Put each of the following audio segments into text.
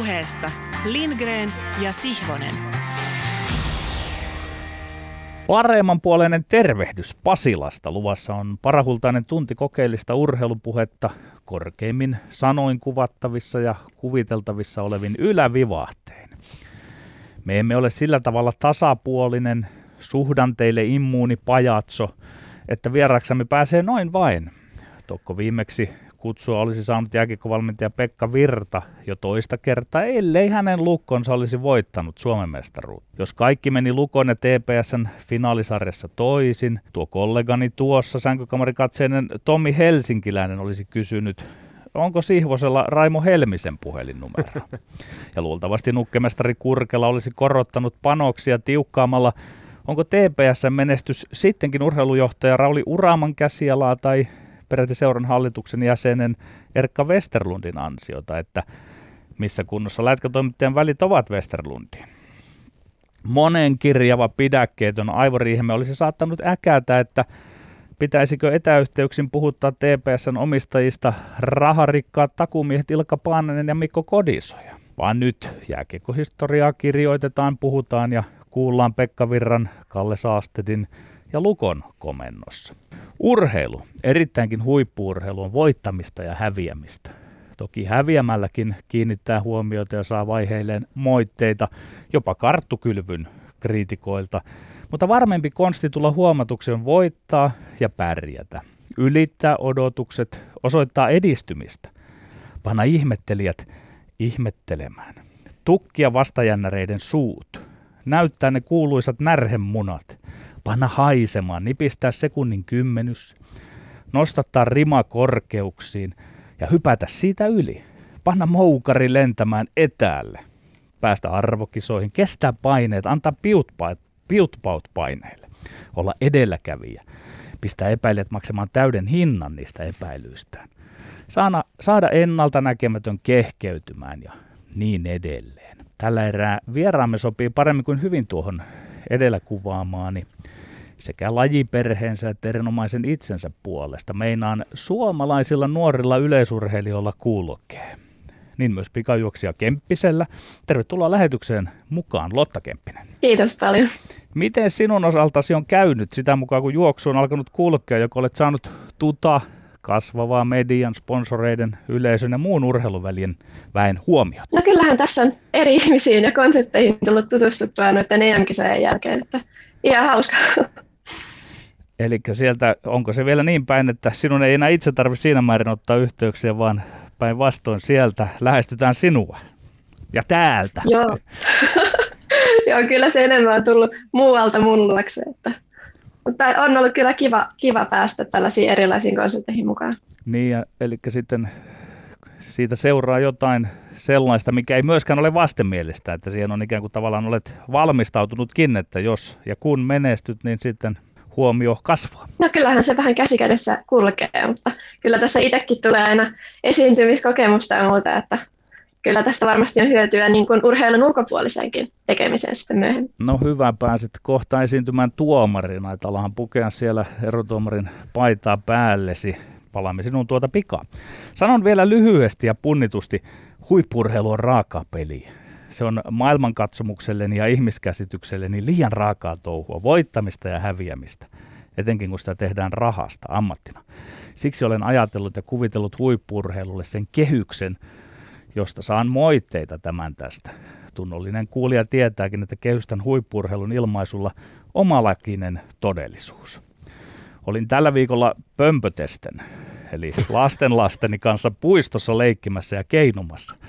puheessa Lindgren ja Sihvonen. Paremmanpuoleinen tervehdys Pasilasta. Luvassa on parahultainen tunti kokeellista urheilupuhetta korkeimmin sanoin kuvattavissa ja kuviteltavissa olevin ylävivahteen. Me emme ole sillä tavalla tasapuolinen, suhdanteille immuuni pajatso, että vieraksamme pääsee noin vain. Tokko viimeksi kutsua olisi saanut jääkiekkovalmentaja Pekka Virta jo toista kertaa, ellei hänen lukkonsa olisi voittanut Suomen mestaruutta. Jos kaikki meni Lukon ja TPSn finaalisarjassa toisin, tuo kollegani tuossa sänkykamarikatseinen Tommi Helsinkiläinen olisi kysynyt, onko Sihvosella Raimo Helmisen puhelinnumero. Ja luultavasti nukkemestari Kurkela olisi korottanut panoksia tiukkaamalla Onko TPSn menestys sittenkin urheilujohtaja Rauli Uraman käsialaa tai peräti seuran hallituksen jäsenen Erkka Westerlundin ansiota, että missä kunnossa lätkätoimittajan välit ovat Westerlundiin. Monen kirjava pidäkkeetön aivoriihemme olisi saattanut äkätä, että pitäisikö etäyhteyksin puhuttaa TPSn omistajista raharikkaat takumiehet Ilkka Paananen ja Mikko Kodisoja. Vaan nyt jääkiekkohistoriaa kirjoitetaan, puhutaan ja kuullaan Pekka Virran, Kalle Saastedin ja Lukon komennossa. Urheilu, erittäinkin huippuurheilu on voittamista ja häviämistä. Toki häviämälläkin kiinnittää huomiota ja saa vaiheilleen moitteita, jopa karttukylvyn kriitikoilta. Mutta varmempi konsti tulla huomatuksi on voittaa ja pärjätä. Ylittää odotukset, osoittaa edistymistä. Panna ihmettelijät ihmettelemään. Tukkia vastajännäreiden suut. Näyttää ne kuuluisat närhemunat. Panna haisemaan, nipistää sekunnin kymmenys, nostattaa rima korkeuksiin ja hypätä siitä yli. Panna moukari lentämään etäälle, päästä arvokisoihin, kestää paineet, antaa piutpaut paineille, olla edelläkävijä, pistää epäilijät maksamaan täyden hinnan niistä epäilyistään, saada, saada ennalta näkemätön kehkeytymään ja niin edelleen. Tällä erää vieraamme sopii paremmin kuin hyvin tuohon edellä kuvaamaani sekä lajiperheensä että erinomaisen itsensä puolesta. Meinaan suomalaisilla nuorilla yleisurheilijoilla kuulokee. Niin myös pikajuoksija Kemppisellä. Tervetuloa lähetykseen mukaan, Lotta Kemppinen. Kiitos paljon. Miten sinun osaltasi on käynyt sitä mukaan, kun juoksu on alkanut kulkea, joka olet saanut tuta kasvavaa median, sponsoreiden, yleisön ja muun urheiluvälien väen huomiota? No kyllähän tässä on eri ihmisiin ja konsepteihin tullut tutustuttua noiden EM-kisojen jälkeen, että ihan hauska. Eli sieltä, onko se vielä niin päin, että sinun ei enää itse tarvitse siinä määrin ottaa yhteyksiä, vaan päinvastoin sieltä lähestytään sinua ja täältä. Joo. Joo, kyllä se enemmän on tullut muualta mun luokse. Että. Mutta on ollut kyllä kiva, kiva päästä tällaisiin erilaisiin konsepteihin mukaan. Niin, ja, eli sitten siitä seuraa jotain sellaista, mikä ei myöskään ole vastenmielistä, että siihen on ikään kuin tavallaan olet valmistautunutkin, että jos ja kun menestyt, niin sitten huomio kasvaa? No kyllähän se vähän käsikädessä kulkee, mutta kyllä tässä itsekin tulee aina esiintymiskokemusta ja muuta, että kyllä tästä varmasti on hyötyä niin kuin urheilun ulkopuolisenkin tekemiseen sitten myöhemmin. No hyvä, pääset kohta esiintymään tuomarina, että alahan pukea siellä erotuomarin paitaa päällesi. Palaamme sinun tuota pikaa. Sanon vielä lyhyesti ja punnitusti, huippurheilu on raaka peli. Se on maailmankatsomukselleni ja ihmiskäsitykselleni liian raakaa touhua, voittamista ja häviämistä, etenkin kun sitä tehdään rahasta ammattina. Siksi olen ajatellut ja kuvitellut huippurheilulle sen kehyksen, josta saan moitteita tämän tästä. Tunnollinen kuulija tietääkin, että kehystän huippurheilun ilmaisulla omalakinen todellisuus. Olin tällä viikolla pömpötesten, eli lastenlasteni kanssa puistossa leikkimässä ja keinumassa –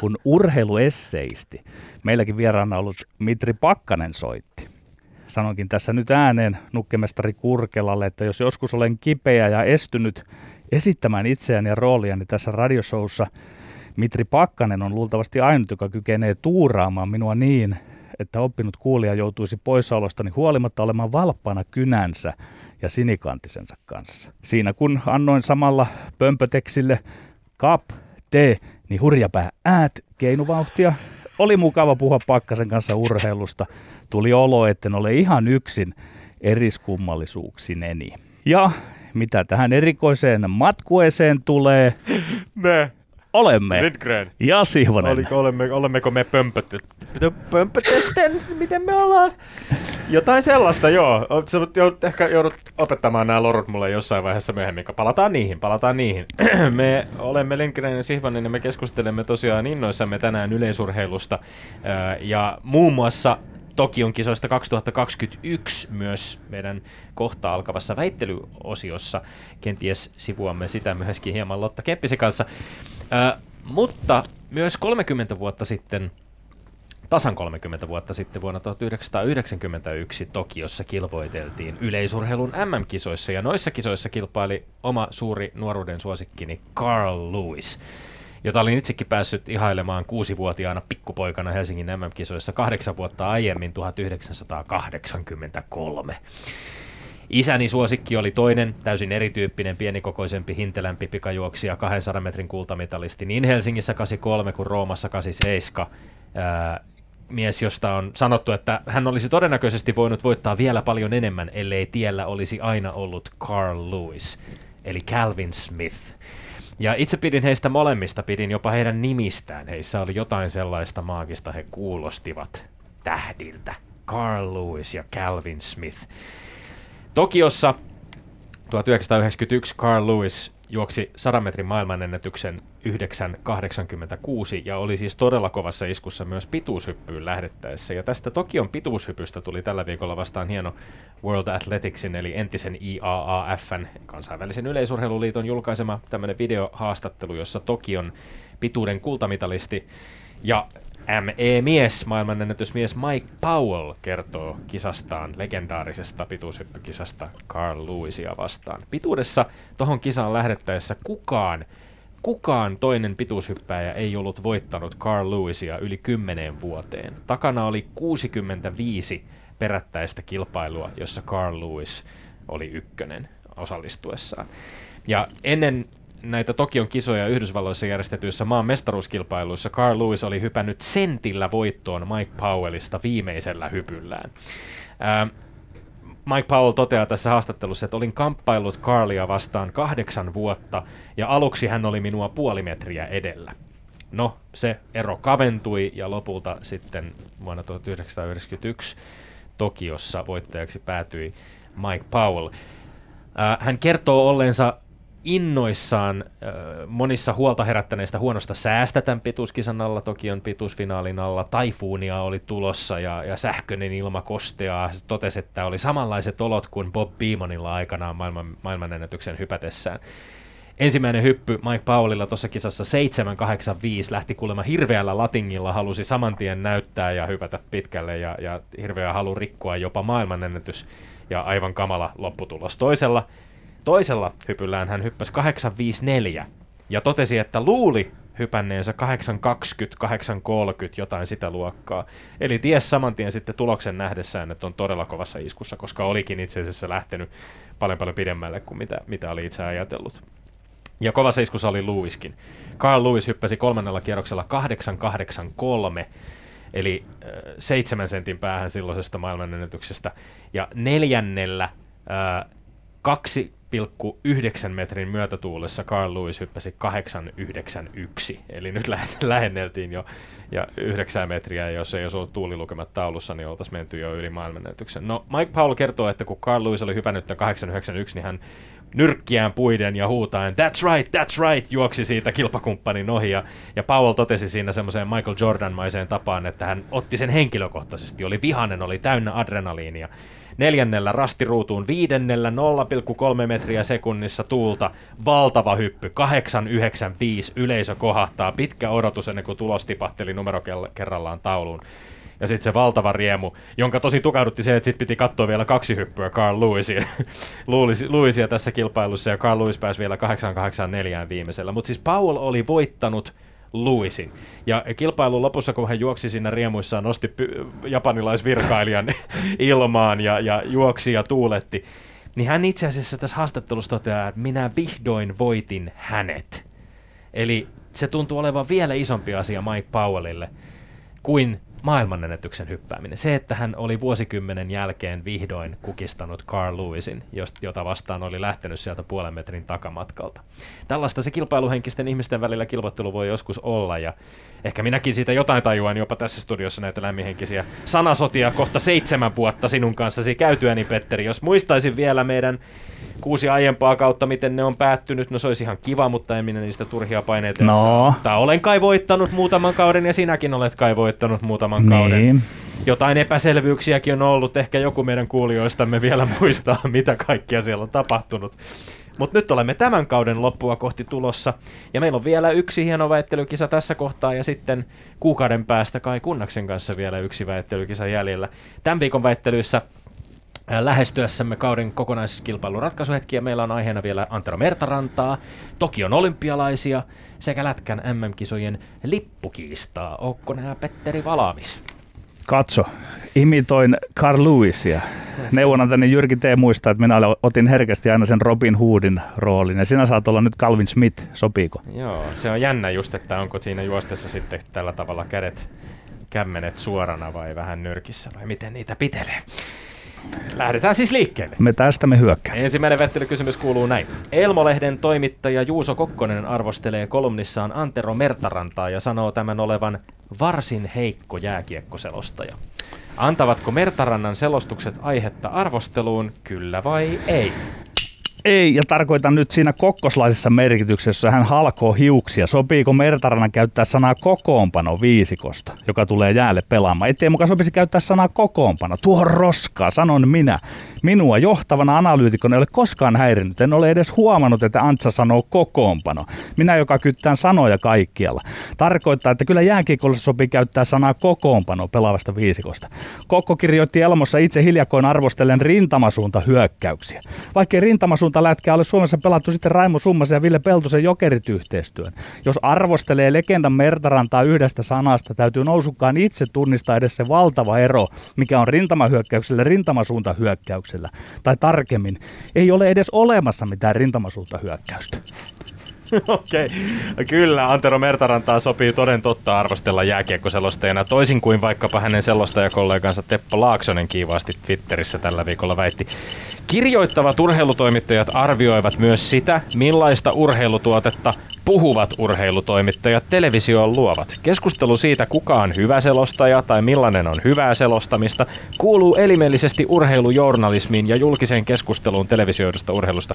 kun urheiluesseisti, meilläkin vieraana ollut Mitri Pakkanen soitti. Sanonkin tässä nyt ääneen nukkemestari Kurkelalle, että jos joskus olen kipeä ja estynyt esittämään itseäni ja rooliani tässä radioshowssa, Mitri Pakkanen on luultavasti ainut, joka kykenee tuuraamaan minua niin, että oppinut kuulija joutuisi poissaolostani huolimatta olemaan valppaana kynänsä ja sinikantisensa kanssa. Siinä kun annoin samalla pömpöteksille kap, te niin hurjapää äät keinuvauhtia. Oli mukava puhua Pakkasen kanssa urheilusta. Tuli olo, etten ole ihan yksin eriskummallisuuksineni. Ja mitä tähän erikoiseen matkueeseen tulee, me olemme. Lindgren. Ja Sihvonen. Oliko, olemme, olemmeko me pömpöt, pömpötesten? Miten me ollaan? Jotain sellaista, joo. Sä joudut, ehkä joudut opettamaan nämä lorut mulle jossain vaiheessa myöhemmin. Palataan niihin, palataan niihin. me olemme Lindgren ja Sihvonen ja me keskustelemme tosiaan innoissamme tänään yleisurheilusta. Ja muun muassa Tokion kisoista 2021 myös meidän kohta alkavassa väittelyosiossa. Kenties sivuamme sitä myöskin hieman Lotta Keppisen kanssa. Ö, mutta myös 30 vuotta sitten, tasan 30 vuotta sitten vuonna 1991 Tokiossa kilvoiteltiin yleisurheilun MM-kisoissa ja noissa kisoissa kilpaili oma suuri nuoruuden suosikkini Carl Lewis jota olin itsekin päässyt ihailemaan kuusivuotiaana pikkupoikana Helsingin MM-kisoissa kahdeksan vuotta aiemmin 1983. Isäni suosikki oli toinen, täysin erityyppinen, pienikokoisempi, hintelämpi pikajuoksija, 200 metrin kultamitalisti niin Helsingissä 83 kuin Roomassa 87. Ää, mies, josta on sanottu, että hän olisi todennäköisesti voinut voittaa vielä paljon enemmän, ellei tiellä olisi aina ollut Carl Lewis, eli Calvin Smith. Ja itse pidin heistä molemmista, pidin jopa heidän nimistään. Heissä oli jotain sellaista maagista, he kuulostivat tähdiltä. Carl Lewis ja Calvin Smith. Tokiossa 1991 Carl Lewis juoksi 100 metrin maailmanennätyksen 9.86 ja oli siis todella kovassa iskussa myös pituushyppyyn lähdettäessä. Ja tästä Tokion pituushypystä tuli tällä viikolla vastaan hieno World Athleticsin eli entisen IAAFn kansainvälisen yleisurheiluliiton julkaisema tämmöinen videohaastattelu, jossa Tokion pituuden kultamitalisti ja ME-mies, maailmanennätysmies Mike Powell kertoo kisastaan, legendaarisesta pituushyppykisasta Carl Lewisia vastaan. Pituudessa tohon kisaan lähdettäessä kukaan, kukaan toinen pituushyppäjä ei ollut voittanut Carl Lewisia yli 10 vuoteen. Takana oli 65 perättäistä kilpailua, jossa Carl Lewis oli ykkönen osallistuessaan. Ja ennen näitä Tokion kisoja Yhdysvalloissa järjestetyissä maan mestaruuskilpailuissa Carl Lewis oli hypännyt sentillä voittoon Mike Powellista viimeisellä hypyllään. Ää, Mike Powell toteaa tässä haastattelussa, että olin kamppailut Carlia vastaan kahdeksan vuotta ja aluksi hän oli minua puoli metriä edellä. No, se ero kaventui ja lopulta sitten vuonna 1991 Tokiossa voittajaksi päätyi Mike Powell. Hän kertoo ollensa innoissaan monissa huolta herättäneistä huonosta säästä tämän pituuskisan alla, Tokion pituusfinaalin alla. Taifuunia oli tulossa ja, ja sähköinen ilma kosteaa. Se totesi, että oli samanlaiset olot kuin Bob Beemonilla aikanaan maailman, maailmanennätyksen hypätessään. Ensimmäinen hyppy Mike Paulilla tuossa kisassa 785 lähti kuulemma hirveällä latingilla, halusi saman tien näyttää ja hypätä pitkälle ja, ja hirveä halu rikkoa jopa maailmanennätys ja aivan kamala lopputulos. Toisella Toisella hypyllään hän hyppäsi 854 ja totesi, että luuli hypänneensä 820, 830, jotain sitä luokkaa. Eli ties saman tien sitten tuloksen nähdessään, että on todella kovassa iskussa, koska olikin itse asiassa lähtenyt paljon paljon pidemmälle kuin mitä, mitä oli itse ajatellut. Ja kovassa iskussa oli Lewiskin. Carl Lewis hyppäsi kolmannella kierroksella 883, eli äh, seitsemän sentin päähän silloisesta maailmanennätyksestä. Ja neljännellä äh, kaksi 1,9 metrin myötätuulessa Carl Lewis hyppäsi 891, eli nyt lähenneltiin jo ja 9 metriä, jos ei olisi ollut tuulilukemat taulussa, niin oltaisiin menty jo yli maailmanennätyksen. No Mike Paul kertoo, että kun Carl Lewis oli hypännyt 891, niin hän nyrkkiään puiden ja huutaen That's right, that's right, juoksi siitä kilpakumppanin ohi. Ja, ja Powell totesi siinä semmoiseen Michael Jordan-maiseen tapaan, että hän otti sen henkilökohtaisesti, oli vihanen, oli täynnä adrenaliinia neljännellä rastiruutuun, viidennellä 0,3 metriä sekunnissa tuulta, valtava hyppy, 895, yleisö kohahtaa, pitkä odotus ennen kuin tulos tipahteli numero kerrallaan tauluun. Ja sitten se valtava riemu, jonka tosi tukahdutti se, että sitten piti katsoa vielä kaksi hyppyä Carl Lewisia, Lewisia tässä kilpailussa, ja Carl Lewis pääsi vielä 884 viimeisellä. Mutta siis Paul oli voittanut Lewisin. Ja kilpailun lopussa, kun hän juoksi siinä riemuissaan, nosti py- japanilaisvirkailijan ilmaan ja, ja juoksi ja tuuletti, niin hän itse asiassa tässä haastattelussa toteaa, että minä vihdoin voitin hänet. Eli se tuntuu olevan vielä isompi asia Mike Powellille kuin maailmanennätyksen hyppääminen. Se, että hän oli vuosikymmenen jälkeen vihdoin kukistanut Carl Lewisin, jota vastaan oli lähtenyt sieltä puolen metrin takamatkalta. Tällaista se kilpailuhenkisten ihmisten välillä kilvoittelu voi joskus olla, ja ehkä minäkin siitä jotain tajuan jopa tässä studiossa näitä lämminhenkisiä sanasotia kohta seitsemän vuotta sinun kanssasi käytyäni, Petteri. Jos muistaisin vielä meidän kuusi aiempaa kautta, miten ne on päättynyt. No se olisi ihan kiva, mutta en minä niistä turhia paineita no. Tai olen kai voittanut muutaman kauden ja sinäkin olet kai voittanut muutaman niin. kauden. Jotain epäselvyyksiäkin on ollut. Ehkä joku meidän kuulijoistamme vielä muistaa, mitä kaikkia siellä on tapahtunut. Mutta nyt olemme tämän kauden loppua kohti tulossa. Ja meillä on vielä yksi hieno väittelykisa tässä kohtaa ja sitten kuukauden päästä Kai Kunnaksen kanssa vielä yksi väittelykisa jäljellä. Tämän viikon väittelyissä lähestyessämme kauden kokonaiskilpailun ratkaisuhetkiä. Meillä on aiheena vielä Antero Mertarantaa, Tokion olympialaisia sekä Lätkän MM-kisojen lippukiistaa. Onko nämä Petteri Valaamis? Katso, imitoin Carl Lewisia. Neuvonantani Jyrki T. muistaa, että minä otin herkästi aina sen Robin Hoodin roolin, ja sinä saat olla nyt Calvin Smith, sopiiko? Joo, se on jännä just, että onko siinä juostessa sitten tällä tavalla kädet, kämmenet suorana vai vähän nyrkissä, vai miten niitä pitelee. Lähdetään siis liikkeelle. Me tästä me hyökkäämme. Ensimmäinen vettelykysymys kuuluu näin. Elmolehden toimittaja Juuso Kokkonen arvostelee kolumnissaan Antero Mertarantaa ja sanoo tämän olevan varsin heikko jääkiekkoselostaja. Antavatko Mertarannan selostukset aihetta arvosteluun, kyllä vai ei? Ei, ja tarkoitan nyt siinä kokkoslaisessa merkityksessä, hän halkoo hiuksia. Sopiiko Mertarannan käyttää sanaa kokoonpano viisikosta, joka tulee jäälle pelaamaan? Ettei mukaan sopisi käyttää sanaa kokoonpano. Tuohon roskaa, sanon minä. Minua johtavana analyytikona ei ole koskaan häirinnyt. En ole edes huomannut, että Antsa sanoo kokoonpano. Minä, joka kyttään sanoja kaikkialla. Tarkoittaa, että kyllä jääkiekolle sopii käyttää sanaa kokoonpano pelaavasta viisikosta. Kokko kirjoitti Elmossa itse hiljakoin arvostellen rintamasuunta hyökkäyksiä. Vaikkei rintamasuunta lätkää ole Suomessa pelattu sitten Raimo Summasen ja Ville Peltosen jokerit yhteistyön. Jos arvostelee legendan Mertarantaa yhdestä sanasta, täytyy nousukkaan itse tunnistaa edes se valtava ero, mikä on rintamahyökkäyksellä rintamasuunta hyökkäyksellä hyökkäyksellä. Tai tarkemmin, ei ole edes olemassa mitään rintamasuutta hyökkäystä. Okei, okay. kyllä Antero Mertarantaa sopii toden totta arvostella jääkiekkoselostajana, toisin kuin vaikkapa hänen selostajakollegansa Teppo Laaksonen kiivaasti Twitterissä tällä viikolla väitti. Kirjoittavat urheilutoimittajat arvioivat myös sitä, millaista urheilutuotetta puhuvat urheilutoimittajat televisioon luovat. Keskustelu siitä, kuka on hyvä selostaja tai millainen on hyvää selostamista, kuuluu elimellisesti urheilujournalismiin ja julkiseen keskusteluun televisioidusta urheilusta.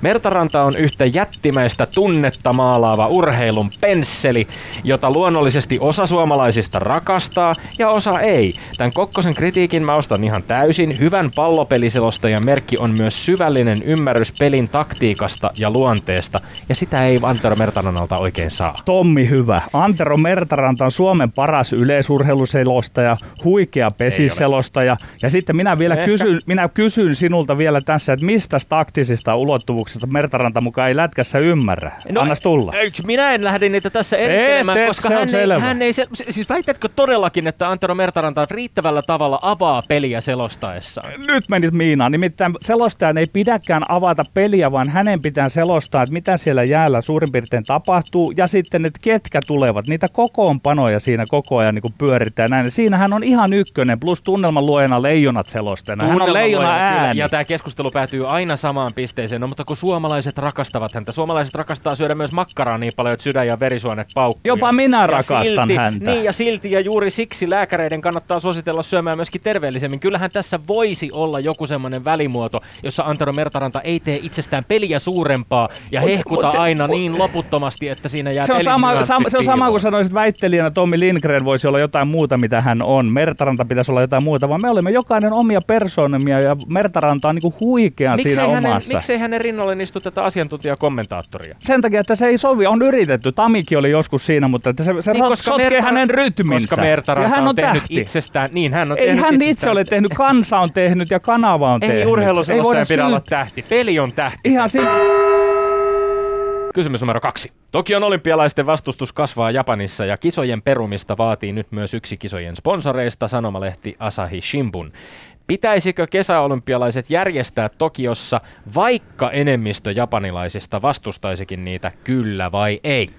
Mertaranta on yhtä jättimäistä tunnetta maalaava urheilun pensseli, jota luonnollisesti osa suomalaisista rakastaa ja osa ei. Tämän Kokkosen kritiikin mä ostan ihan täysin. Hyvän pallopeliselostajan merkki on myös syvällinen ymmärrys pelin taktiikasta ja luonteesta, ja sitä ei Antero Mertarannalta oikein saa. Tommi hyvä. Antero Mertaranta on Suomen paras yleisurheiluselostaja, huikea pesiselostaja. Ja sitten minä vielä kysyn, minä kysyn sinulta vielä tässä, että mistä taktisista ulottuvuuksista Mertaranta mukaan ei lätkässä ymmärrä? No, Anna tulla. Minä en lähde niitä tässä erittelemään, et, koska hän ei, hän ei, se, siis väitätkö todellakin, että Antero Mertaranta riittävällä tavalla avaa peliä selostaessa? Nyt menit Miinaan. Nimittäin selostajan ei pidäkään avata peliä, vaan hänen pitää selostaa, että mitä siellä jäällä suurin piirtein sitten tapahtuu ja sitten, että ketkä tulevat, niitä kokoonpanoja siinä koko ajan niin pyörittää näin. Siinähän on ihan ykkönen, plus tunnelman luojana leijonat selostena. Hän on leijona ääni. Ja tämä keskustelu päätyy aina samaan pisteeseen, no mutta kun suomalaiset rakastavat häntä, suomalaiset rakastaa syödä myös makkaraa niin paljon, että sydän ja verisuonet paukkuu. Jopa minä ja rakastan silti, häntä. Niin ja silti, ja juuri siksi lääkäreiden kannattaa suositella syömään myöskin terveellisemmin. Kyllähän tässä voisi olla joku semmoinen välimuoto, jossa Antero Mertaranta ei tee itsestään peliä suurempaa ja mut, hehkuta mut se, aina mut, niin loput loputtomasti, että siinä jää se on, sama, sama, se on sama kuin sanoisit väittelijänä Tommi Lindgren voisi olla jotain muuta, mitä hän on. Mertaranta pitäisi olla jotain muuta, vaan me olemme jokainen omia persoonimia ja Mertaranta on niin huikea miksei siinä hänen, omassa. Miksei hänen rinnalle istu tätä asiantuntijakommentaattoria? Sen takia, että se ei sovi. On yritetty. Tamikin oli joskus siinä, mutta että se, se niin, koska sotkee Mertar- hänen rytminsä. Koska Mertaranta ja hän on, on tehnyt tähti. itsestään. Niin, hän on ei hän itsestään. itse ole tehnyt, kansa on tehnyt ja kanava on ei tehnyt. Urheiluselostajan ei pidä olla tähti. Peli on tähti. Ihan si- Kysymys numero kaksi. Tokion olympialaisten vastustus kasvaa Japanissa ja kisojen perumista vaatii nyt myös yksi kisojen sponsoreista, sanomalehti Asahi Shimbun. Pitäisikö kesäolympialaiset järjestää Tokiossa, vaikka enemmistö japanilaisista vastustaisikin niitä, kyllä vai ei?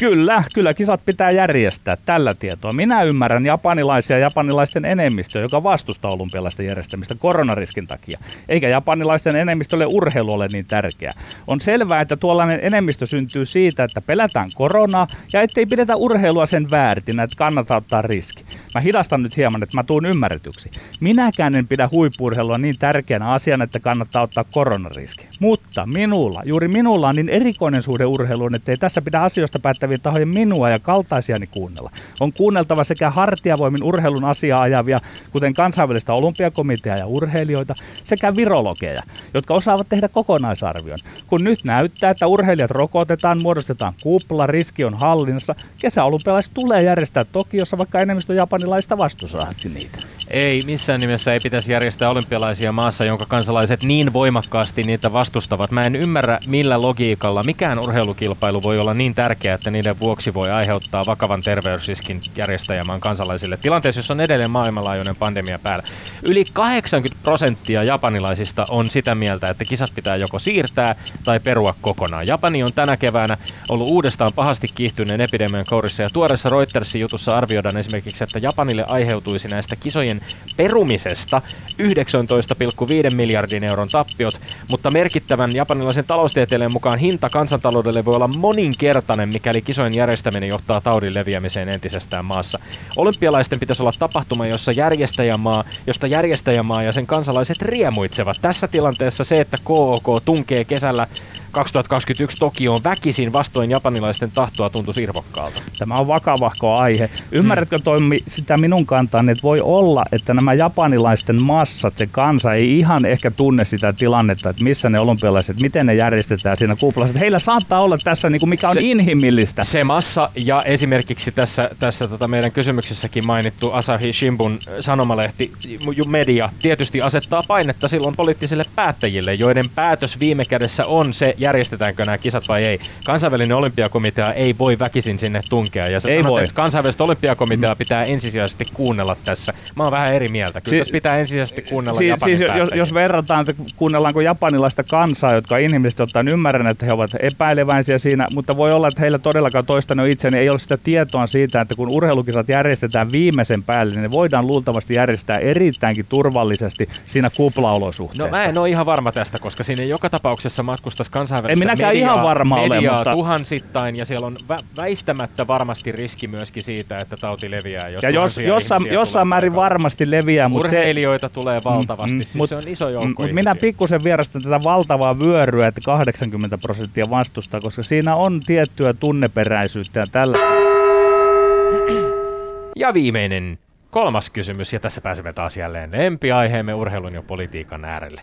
Kyllä, kyllä kisat pitää järjestää tällä tietoa. Minä ymmärrän japanilaisia ja japanilaisten enemmistöä, joka vastustaa olympialaisten järjestämistä koronariskin takia. Eikä japanilaisten enemmistölle urheilu ole niin tärkeä. On selvää, että tuollainen enemmistö syntyy siitä, että pelätään koronaa ja ettei pidetä urheilua sen väärtinä, että kannattaa ottaa riski. Mä hidastan nyt hieman, että mä tuun ymmärretyksi. Minäkään en pidä huippurheilua niin tärkeänä asiana, että kannattaa ottaa koronariski. Mutta minulla, juuri minulla on niin erikoinen suhde urheiluun, että ei tässä pidä asioista päättävien tahojen minua ja kaltaisiani kuunnella. On kuunneltava sekä hartiavoimin urheilun asiaa ajavia, kuten kansainvälistä olympiakomitea ja urheilijoita, sekä virologeja, jotka osaavat tehdä kokonaisarvion. Kun nyt näyttää, että urheilijat rokotetaan, muodostetaan kupla, riski on hallinnassa, kesäolympialaiset tulee järjestää Tokiossa, vaikka enemmistö japanilaista vastusahti niitä. Ei, missään nimessä ei pitäisi järjestää olympialaisia maassa, jonka kansalaiset niin voimakkaasti niitä vastustavat. Mä en ymmärrä, millä logiikalla mikään urheilukilpailu voi olla niin tärkeä, että niiden vuoksi voi aiheuttaa vakavan terveysriskin järjestäjämaan kansalaisille. Tilanteessa, jossa on edelleen maailmanlaajuinen pandemia päällä. Yli 80 prosenttia japanilaisista on sitä mieltä, että kisat pitää joko siirtää tai perua kokonaan. Japani on tänä keväänä ollut uudestaan pahasti kiihtyneen epidemian kourissa ja tuoreessa Reutersin jutussa arvioidaan esimerkiksi, että Japanille aiheutuisi näistä kisojen perumisesta 19,5 miljardin euron tappiot, mutta merkittävän japanilaisen taloustieteilijän mukaan hinta kansantaloudelle voi olla moninkertainen, mikäli kisojen järjestäminen johtaa taudin leviämiseen entisestään maassa. Olympialaisten pitäisi olla tapahtuma, jossa järjestäjämaa, josta järjestäjämaa ja sen kansalaiset riemuitsevat. Tässä tilanteessa se, että KOK tunkee kesällä 2021 Tokioon väkisin vastoin japanilaisten tahtoa tuntuu irvokkaalta. Tämä on vakavahko aihe. Ymmärrätkö mm. Toimi sitä minun kantaan, että voi olla, että nämä japanilaisten massat, se kansa ei ihan ehkä tunne sitä tilannetta, että missä ne olympialaiset, miten ne järjestetään siinä kuplassa. Heillä saattaa olla tässä, niin kuin mikä on se, inhimillistä. Se massa ja esimerkiksi tässä, tässä tota meidän kysymyksessäkin mainittu Asahi Shimbun sanomalehti, media, tietysti asettaa painetta silloin poliittisille päättäjille, joiden päätös viime kädessä on se, järjestetäänkö nämä kisat vai ei. Kansainvälinen olympiakomitea ei voi väkisin sinne tunkea. Ja ei sanot, voi. että kansainvälistä olympiakomitea pitää ensisijaisesti kuunnella tässä. Mä oon vähän eri mieltä. Kyllä si- pitää ensisijaisesti kuunnella si- Japanin siis jos, jos verrataan, että kuunnellaanko japanilaista kansaa, jotka inhimillisesti ottaen ymmärrän, että he ovat epäileväisiä siinä, mutta voi olla, että heillä todellakaan toistanut itse, niin ei ole sitä tietoa siitä, että kun urheilukisat järjestetään viimeisen päälle, niin ne voidaan luultavasti järjestää erittäinkin turvallisesti siinä kuplaolosuhteessa. No mä en ole ihan varma tästä, koska siinä joka tapauksessa matkustaisi kansainvälistä en minäkään mediaa, ihan varma mediaa ole, mutta... tuhansittain ja siellä on vä- väistämättä varmasti riski myöskin siitä, että tauti leviää. Jos ja jos, jossain, jossain määrin varmasti leviää. Mutta Urheilijoita se... tulee valtavasti, mm, mm, siis mut, se on iso joukko Mutta minä pikkusen vierastan tätä valtavaa vyöryä, että 80 prosenttia vastustaa, koska siinä on tiettyä tunneperäisyyttä ja tällä. Ja viimeinen kolmas kysymys, ja tässä pääsemme taas jälleen lempiaiheemme urheilun ja politiikan äärelle.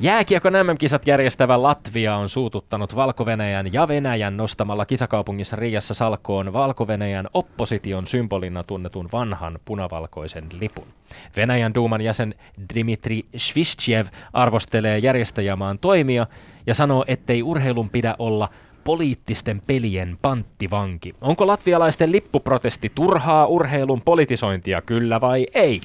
Jääkiekon MM-kisat järjestävä Latvia on suututtanut valko ja Venäjän nostamalla kisakaupungissa Riassa salkoon valko opposition symbolina tunnetun vanhan punavalkoisen lipun. Venäjän duuman jäsen Dmitri Svistjev arvostelee järjestäjämaan toimia ja sanoo, ettei urheilun pidä olla poliittisten pelien panttivanki. Onko latvialaisten lippuprotesti turhaa urheilun politisointia, kyllä vai ei?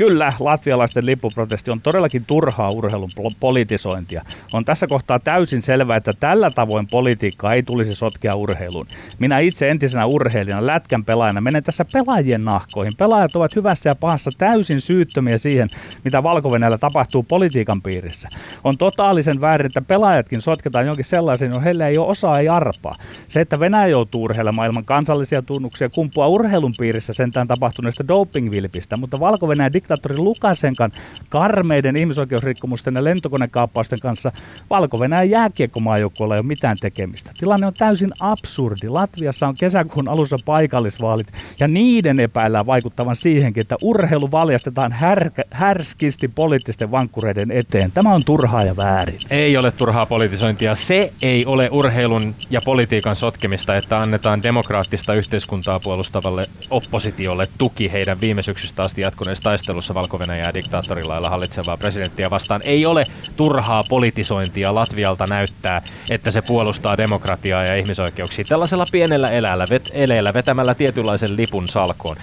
Kyllä, latvialaisten lippuprotesti on todellakin turhaa urheilun politisointia. On tässä kohtaa täysin selvää, että tällä tavoin politiikkaa ei tulisi sotkea urheiluun. Minä itse entisenä urheilijana, lätkän pelaajana, menen tässä pelaajien nahkoihin. Pelaajat ovat hyvässä ja pahassa täysin syyttömiä siihen, mitä valko tapahtuu politiikan piirissä. On totaalisen väärin, että pelaajatkin sotketaan jonkin sellaisen, johon heillä ei ole osaa ei arpaa. Se, että Venäjä joutuu urheilemaan ilman kansallisia tunnuksia, kumpua urheilun piirissä sentään tapahtuneesta dopingvilpistä, mutta valko diktaattori Lukasenkan karmeiden ihmisoikeusrikkomusten ja lentokonekaappausten kanssa Valko-Venäjän jääkiekkomaajoukkueella ei ole mitään tekemistä. Tilanne on täysin absurdi. Latviassa on kesäkuun alussa paikallisvaalit ja niiden epäillään vaikuttavan siihenkin, että urheilu valjastetaan här- härskisti poliittisten vankkureiden eteen. Tämä on turhaa ja väärin. Ei ole turhaa politisointia. Se ei ole urheilun ja politiikan sotkemista, että annetaan demokraattista yhteiskuntaa puolustavalle oppositiolle tuki heidän viime syksystä asti jatkuneesta taistelusta taistelussa valko ja diktaattorilailla hallitsevaa presidenttiä vastaan. Ei ole turhaa politisointia Latvialta näyttää, että se puolustaa demokratiaa ja ihmisoikeuksia tällaisella pienellä elällä, vet, eleellä vetämällä tietynlaisen lipun salkoon.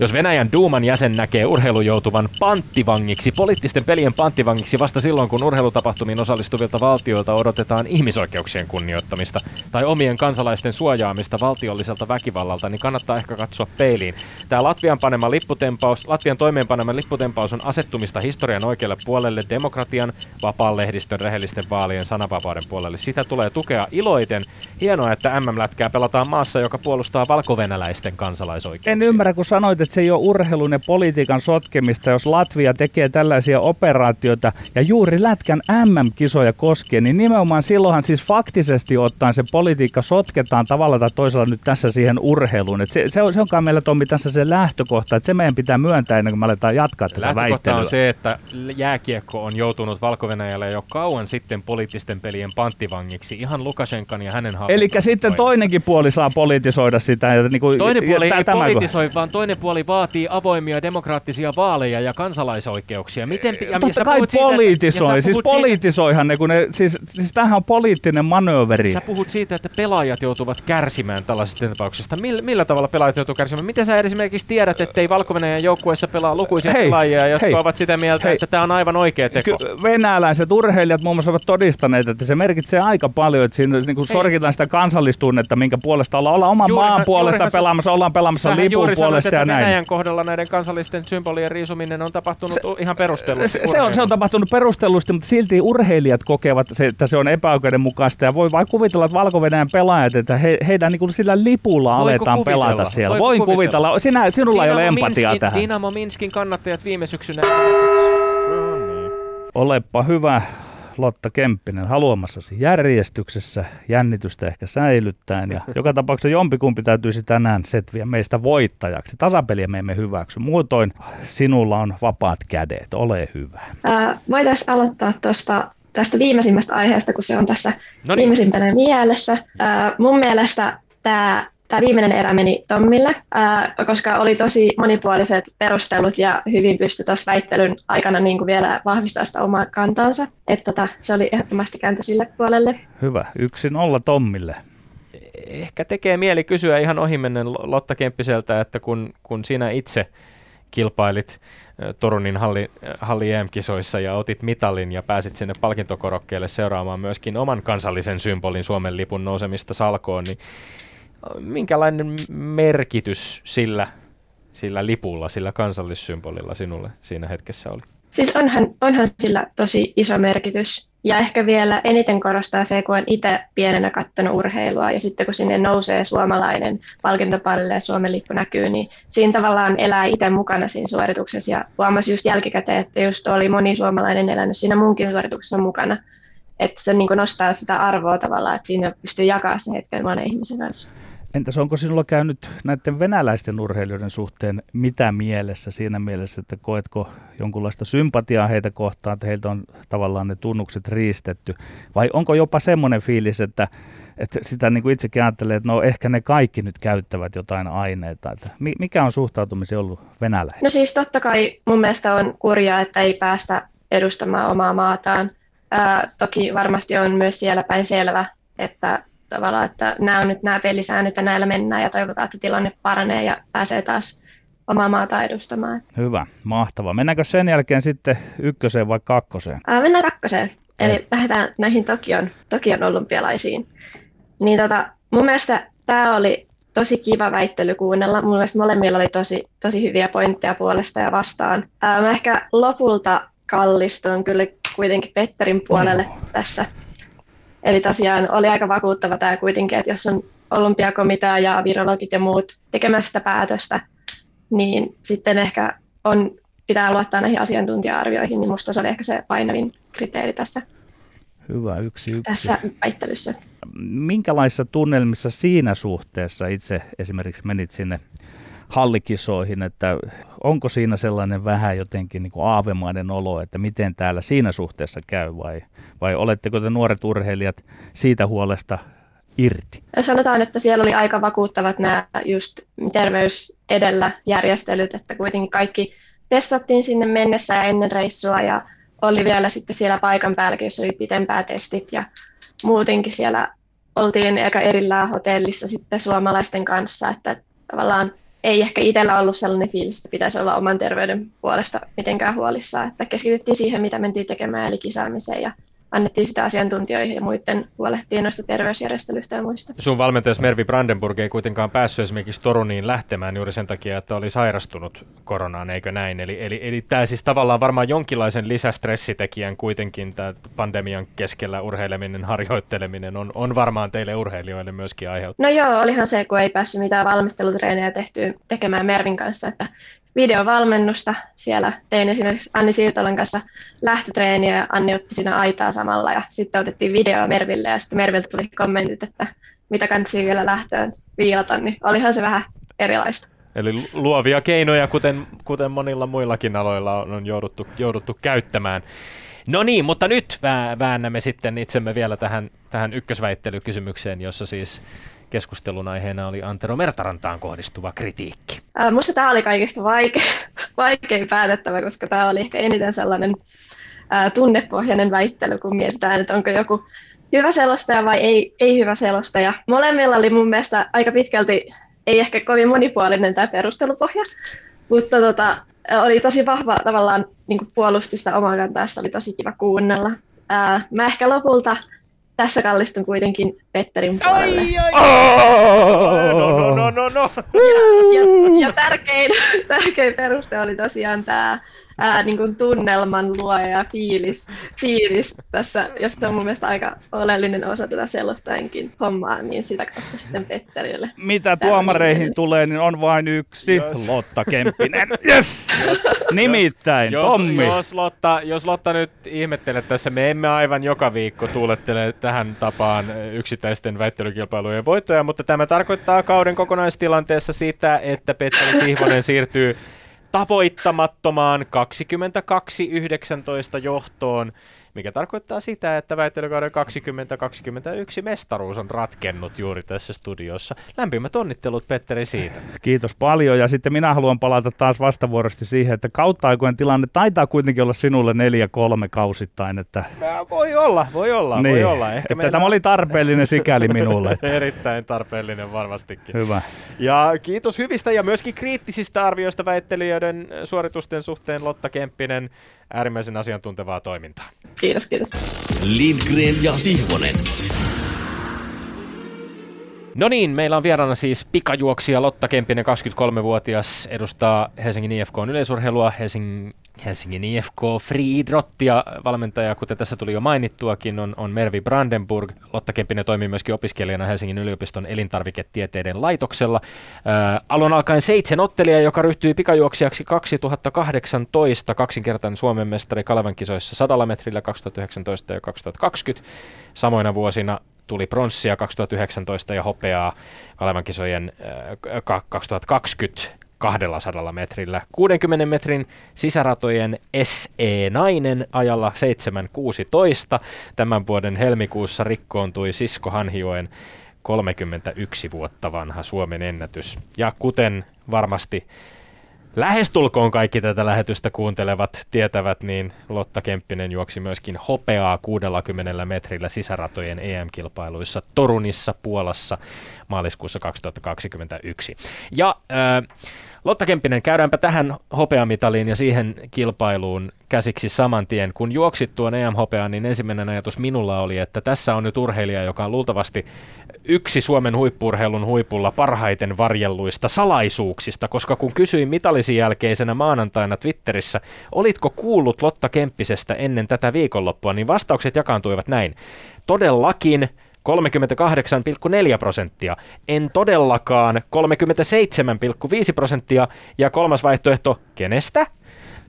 Jos Venäjän Duuman jäsen näkee urheilun joutuvan panttivangiksi, poliittisten pelien panttivangiksi vasta silloin, kun urheilutapahtumiin osallistuvilta valtioilta odotetaan ihmisoikeuksien kunnioittamista tai omien kansalaisten suojaamista valtiolliselta väkivallalta, niin kannattaa ehkä katsoa peiliin. Tämä Latvian panema lipputempaus, Latvian toimeenpanema lipputempaus on asettumista historian oikealle puolelle, demokratian, vapaan lehdistön, rehellisten vaalien, sananvapauden puolelle. Sitä tulee tukea iloiten. Hienoa, että MM-lätkää pelataan maassa, joka puolustaa valkovenäläisten kansalaisoikeuksia. En ymmärrä, kun sanoit, että se ei ole urheilun ja politiikan sotkemista, jos Latvia tekee tällaisia operaatioita ja juuri lätkän MM-kisoja koskien, niin nimenomaan silloinhan siis faktisesti ottaen se politiikka sotketaan tavalla tai toisella nyt tässä siihen urheiluun. Et se, se, on, se onkaan meillä Tommi tässä se lähtökohta, että se meidän pitää myöntää ennen kuin me aletaan jatkaa tätä Lähtökohta väittelyä. on se, että jääkiekko on joutunut valko jo kauan sitten poliittisten pelien panttivangiksi ihan Lukashenkan ja hänen Eli sitten toinenkin puoli saa politisoida sitä. Ja niin kuin, Toinen puoli ja ei tämä- politisoi, vaan toinen puoli vaatii avoimia demokraattisia vaaleja ja kansalaisoikeuksia. Miten, ja Totta kai siitä, politisoi, ja sä siis puhut siitä- politisoihan ne, kun ne, siis, siis tämähän on poliittinen manööveri. Sä puhut siitä, että pelaajat joutuvat kärsimään tällaisesta tapauksesta. Millä, millä tavalla pelaajat joutuvat kärsimään? Miten sä esimerkiksi tiedät, että ei valko joukkueessa pelaa lukuisia Hei, pelaajia, jotka hei, ovat sitä mieltä, hei. että tämä on aivan oikea teko? Ky- venäläiset urheilijat muun muassa ovat todistaneet, että se merkitsee aika paljon, että siinä niin kuin sorkitaan sitä kansallistunnetta, minkä puolesta ollaan, ollaan oman Juurihan- maan puolesta juurihan sä- pelaamassa, ollaan pelaamassa lipun juuri sanoit, puolesta että ja näin. Venäjän kohdalla näiden kansallisten symbolien riisuminen on tapahtunut se, ihan perustellusti. Se, se, on, se on tapahtunut perustellusti, mutta silti urheilijat kokevat, se, että se on epäoikeudenmukaista. Ja voi vain kuvitella, että valko pelaajat, että he, heidän niin kuin sillä lipulla Voiko aletaan kuvitella? pelata siellä. Voiko Voin kuvitella? kuvitella. Sinä, sinulla ei ole empatiaa Minskin, tähän. Dynamo Minskin kannattajat viime syksynä. Olepa hyvä, Lotta Kemppinen, haluamassasi järjestyksessä, jännitystä ehkä säilyttäen. Ja joka tapauksessa jompikumpi täytyisi tänään setviä meistä voittajaksi. Tasapeliä me emme hyväksy. Muutoin sinulla on vapaat kädet. Ole hyvä. Ää, Voitaisiin aloittaa tuosta tästä viimeisimmästä aiheesta, kun se on tässä No niin. viimeisimpänä mielessä. Ää, mun mielestä tämä tämä viimeinen erä meni Tommille, ää, koska oli tosi monipuoliset perustelut ja hyvin pystyi tuossa väittelyn aikana niin kuin vielä vahvistaa sitä omaa kantaansa. Että tota, se oli ehdottomasti kääntö sille puolelle. Hyvä. Yksi nolla Tommille. Ehkä tekee mieli kysyä ihan ohimennen Lotta Kemppiseltä, että kun, kun sinä itse kilpailit ö, Turunin halli, halli EM-kisoissa ja otit mitalin ja pääsit sinne palkintokorokkeelle seuraamaan myöskin oman kansallisen symbolin Suomen lipun nousemista salkoon, niin minkälainen merkitys sillä, sillä lipulla, sillä kansallissymbolilla sinulle siinä hetkessä oli? Siis onhan, onhan sillä tosi iso merkitys. Ja ehkä vielä eniten korostaa se, kun on itse pienenä kattonut urheilua ja sitten kun sinne nousee suomalainen palkintopallille ja Suomen lippu näkyy, niin siinä tavallaan elää itse mukana siinä suorituksessa ja huomasi just jälkikäteen, että just oli moni suomalainen elänyt siinä munkin suorituksessa mukana. Että se niin nostaa sitä arvoa tavallaan, että siinä pystyy jakamaan se hetken monen ihmisen kanssa. Entäs onko sinulla käynyt näiden venäläisten urheilijoiden suhteen mitä mielessä siinä mielessä, että koetko jonkunlaista sympatiaa heitä kohtaan, että heiltä on tavallaan ne tunnukset riistetty? Vai onko jopa semmoinen fiilis, että, että sitä niin kuin itsekin ajattelee, että no ehkä ne kaikki nyt käyttävät jotain aineita. Että mi- mikä on suhtautumisen ollut venäläinen? No siis totta kai mun mielestä on kurjaa, että ei päästä edustamaan omaa maataan. Ää, toki varmasti on myös siellä päin selvä, että tavallaan, että nämä on nyt nämä pelisäännöt ja näillä mennään ja toivotaan, että tilanne paranee ja pääsee taas omaa maata edustamaan. Hyvä, mahtava. Mennäänkö sen jälkeen sitten ykköseen vai kakkoseen? Ää, mennään kakkoseen. Eli lähdetään näihin Tokion, Tokion olympialaisiin. Niin tota, mun mielestä tämä oli tosi kiva väittely kuunnella. Mun mielestä molemmilla oli tosi, tosi hyviä pointteja puolesta ja vastaan. Ää, mä ehkä lopulta kallistun kyllä kuitenkin Petterin puolelle tässä. Eli tosiaan oli aika vakuuttava tämä kuitenkin, että jos on olympiakomitea ja virologit ja muut tekemässä sitä päätöstä, niin sitten ehkä on, pitää luottaa näihin asiantuntija-arvioihin, niin musta se oli ehkä se painavin kriteeri tässä, Hyvä, yksi yksi. tässä väittelyssä. Minkälaisissa tunnelmissa siinä suhteessa itse esimerkiksi menit sinne hallikisoihin, että onko siinä sellainen vähän jotenkin niin kuin aavemainen olo, että miten täällä siinä suhteessa käy vai, vai oletteko te nuoret urheilijat siitä huolesta irti? Sanotaan, että siellä oli aika vakuuttavat nämä just terveys edellä järjestelyt, että kuitenkin kaikki testattiin sinne mennessä ja ennen reissua ja oli vielä sitten siellä paikan päälläkin, jossa oli pitempää testit ja muutenkin siellä oltiin aika erillään hotellissa sitten suomalaisten kanssa, että tavallaan ei ehkä itsellä ollut sellainen fiilis, että pitäisi olla oman terveyden puolesta mitenkään huolissaan, että keskityttiin siihen, mitä mentiin tekemään, eli kisaamiseen ja annettiin sitä asiantuntijoihin ja muiden huolehtiin noista terveysjärjestelyistä ja muista. Sun valmentajas Mervi Brandenburg ei kuitenkaan päässyt esimerkiksi Toruniin lähtemään juuri sen takia, että oli sairastunut koronaan, eikö näin? Eli, eli, eli tämä siis tavallaan varmaan jonkinlaisen lisästressitekijän kuitenkin tämä pandemian keskellä urheileminen, harjoitteleminen on, on varmaan teille urheilijoille myöskin aiheuttanut. No joo, olihan se, kun ei päässyt mitään valmistelutreenejä tehtyä tekemään Mervin kanssa, että videovalmennusta. Siellä tein esimerkiksi Anni Siirtolan kanssa lähtötreeniä ja Anni otti siinä aitaa samalla ja sitten otettiin video Merville ja sitten Merviltä tuli kommentit, että mitä kannattaa vielä lähtöön viilata, niin olihan se vähän erilaista. Eli luovia keinoja, kuten, kuten monilla muillakin aloilla on, on jouduttu, jouduttu käyttämään. No niin, mutta nyt väännämme sitten itsemme vielä tähän, tähän ykkösväittelykysymykseen, jossa siis keskustelun aiheena oli Antero Mertarantaan kohdistuva kritiikki. Äh, tämä oli kaikista vaikein, vaikein päätettävä, koska tämä oli ehkä eniten sellainen äh, tunnepohjainen väittely, kun mietitään, että onko joku hyvä selostaja vai ei, ei hyvä selostaja. Molemmilla oli mun mielestä aika pitkälti, ei ehkä kovin monipuolinen tämä perustelupohja, mutta tota, oli tosi vahva tavallaan niin puolusti sitä omaa kantaa, oli tosi kiva kuunnella. Ää, mä ehkä lopulta tässä kallistun kuitenkin Petterin puolelle. Ai, ai, ai. No, no, no, no, no. Ja, ja, ja tärkein, tärkein peruste oli tosiaan tämä ää, niin kuin tunnelman luoja ja fiilis, fiilis tässä, jos se on mun mielestä aika oleellinen osa tätä selostajankin hommaa, niin sitä kautta sitten Petterille. Mitä tuomareihin niin. tulee, niin on vain yksi, jos. Lotta Kemppinen. Yes! Nimittäin, jos, Tommi. Jos Lotta, jos Lotta nyt ihmettelee tässä, me emme aivan joka viikko tuulettele tähän tapaan yksittäisten väittelykilpailujen voittoja, mutta tämä tarkoittaa kauden kokonaistilanteessa sitä, että Petteri Sihvonen siirtyy tavoittamattomaan 22-19 johtoon mikä tarkoittaa sitä, että väittelykauden 2021 mestaruus on ratkennut juuri tässä studiossa. Lämpimät onnittelut Petteri siitä. Kiitos paljon ja sitten minä haluan palata taas vastavuorosti siihen, että kautta aikojen tilanne taitaa kuitenkin olla sinulle 4-3 kausittain. Että... Voi olla, voi olla, niin. voi olla. Ehkä että meillä... Tämä oli tarpeellinen sikäli minulle. Erittäin tarpeellinen varmastikin. Hyvä. Ja kiitos hyvistä ja myöskin kriittisistä arvioista väittelijöiden suoritusten suhteen Lotta Kemppinen äärimmäisen asiantuntevaa toimintaa. Kiitos, kiitos. Lindgren ja Sihvonen. No niin, meillä on vieraana siis pikajuoksija Lotta Kempinen, 23-vuotias, edustaa Helsingin IFK yleisurheilua, Helsingin, Helsingin IFK Friidrottia, valmentaja, kuten tässä tuli jo mainittuakin, on, on Mervi Brandenburg. Lotta Kempinen toimii myöskin opiskelijana Helsingin yliopiston elintarviketieteiden laitoksella. Ää, alun alkaen seitsemän ottelija, joka ryhtyi pikajuoksijaksi 2018, kaksinkertainen Suomen mestari Kalevan kisoissa 100 metrillä 2019 ja 2020. Samoina vuosina tuli pronssia 2019 ja hopeaa Kalevan kisojen 2020 200 metrillä. 60 metrin sisäratojen SE-nainen ajalla 7.16. Tämän vuoden helmikuussa rikkoontui Sisko Hanhioen 31 vuotta vanha Suomen ennätys. Ja kuten varmasti lähestulkoon kaikki tätä lähetystä kuuntelevat tietävät, niin Lotta Kemppinen juoksi myöskin hopeaa 60 metrillä sisäratojen EM-kilpailuissa Torunissa, Puolassa maaliskuussa 2021. Ja äh, Lotta Kemppinen, käydäänpä tähän hopeamitaliin ja siihen kilpailuun käsiksi saman tien. Kun juoksit tuon EM-hopeaan, niin ensimmäinen ajatus minulla oli, että tässä on nyt urheilija, joka on luultavasti yksi Suomen huippurheilun huipulla parhaiten varjelluista salaisuuksista, koska kun kysyin mitalisin jälkeisenä maanantaina Twitterissä, olitko kuullut Lotta Kemppisestä ennen tätä viikonloppua, niin vastaukset jakaantuivat näin. Todellakin 38,4 prosenttia. En todellakaan 37,5 prosenttia. Ja kolmas vaihtoehto, kenestä?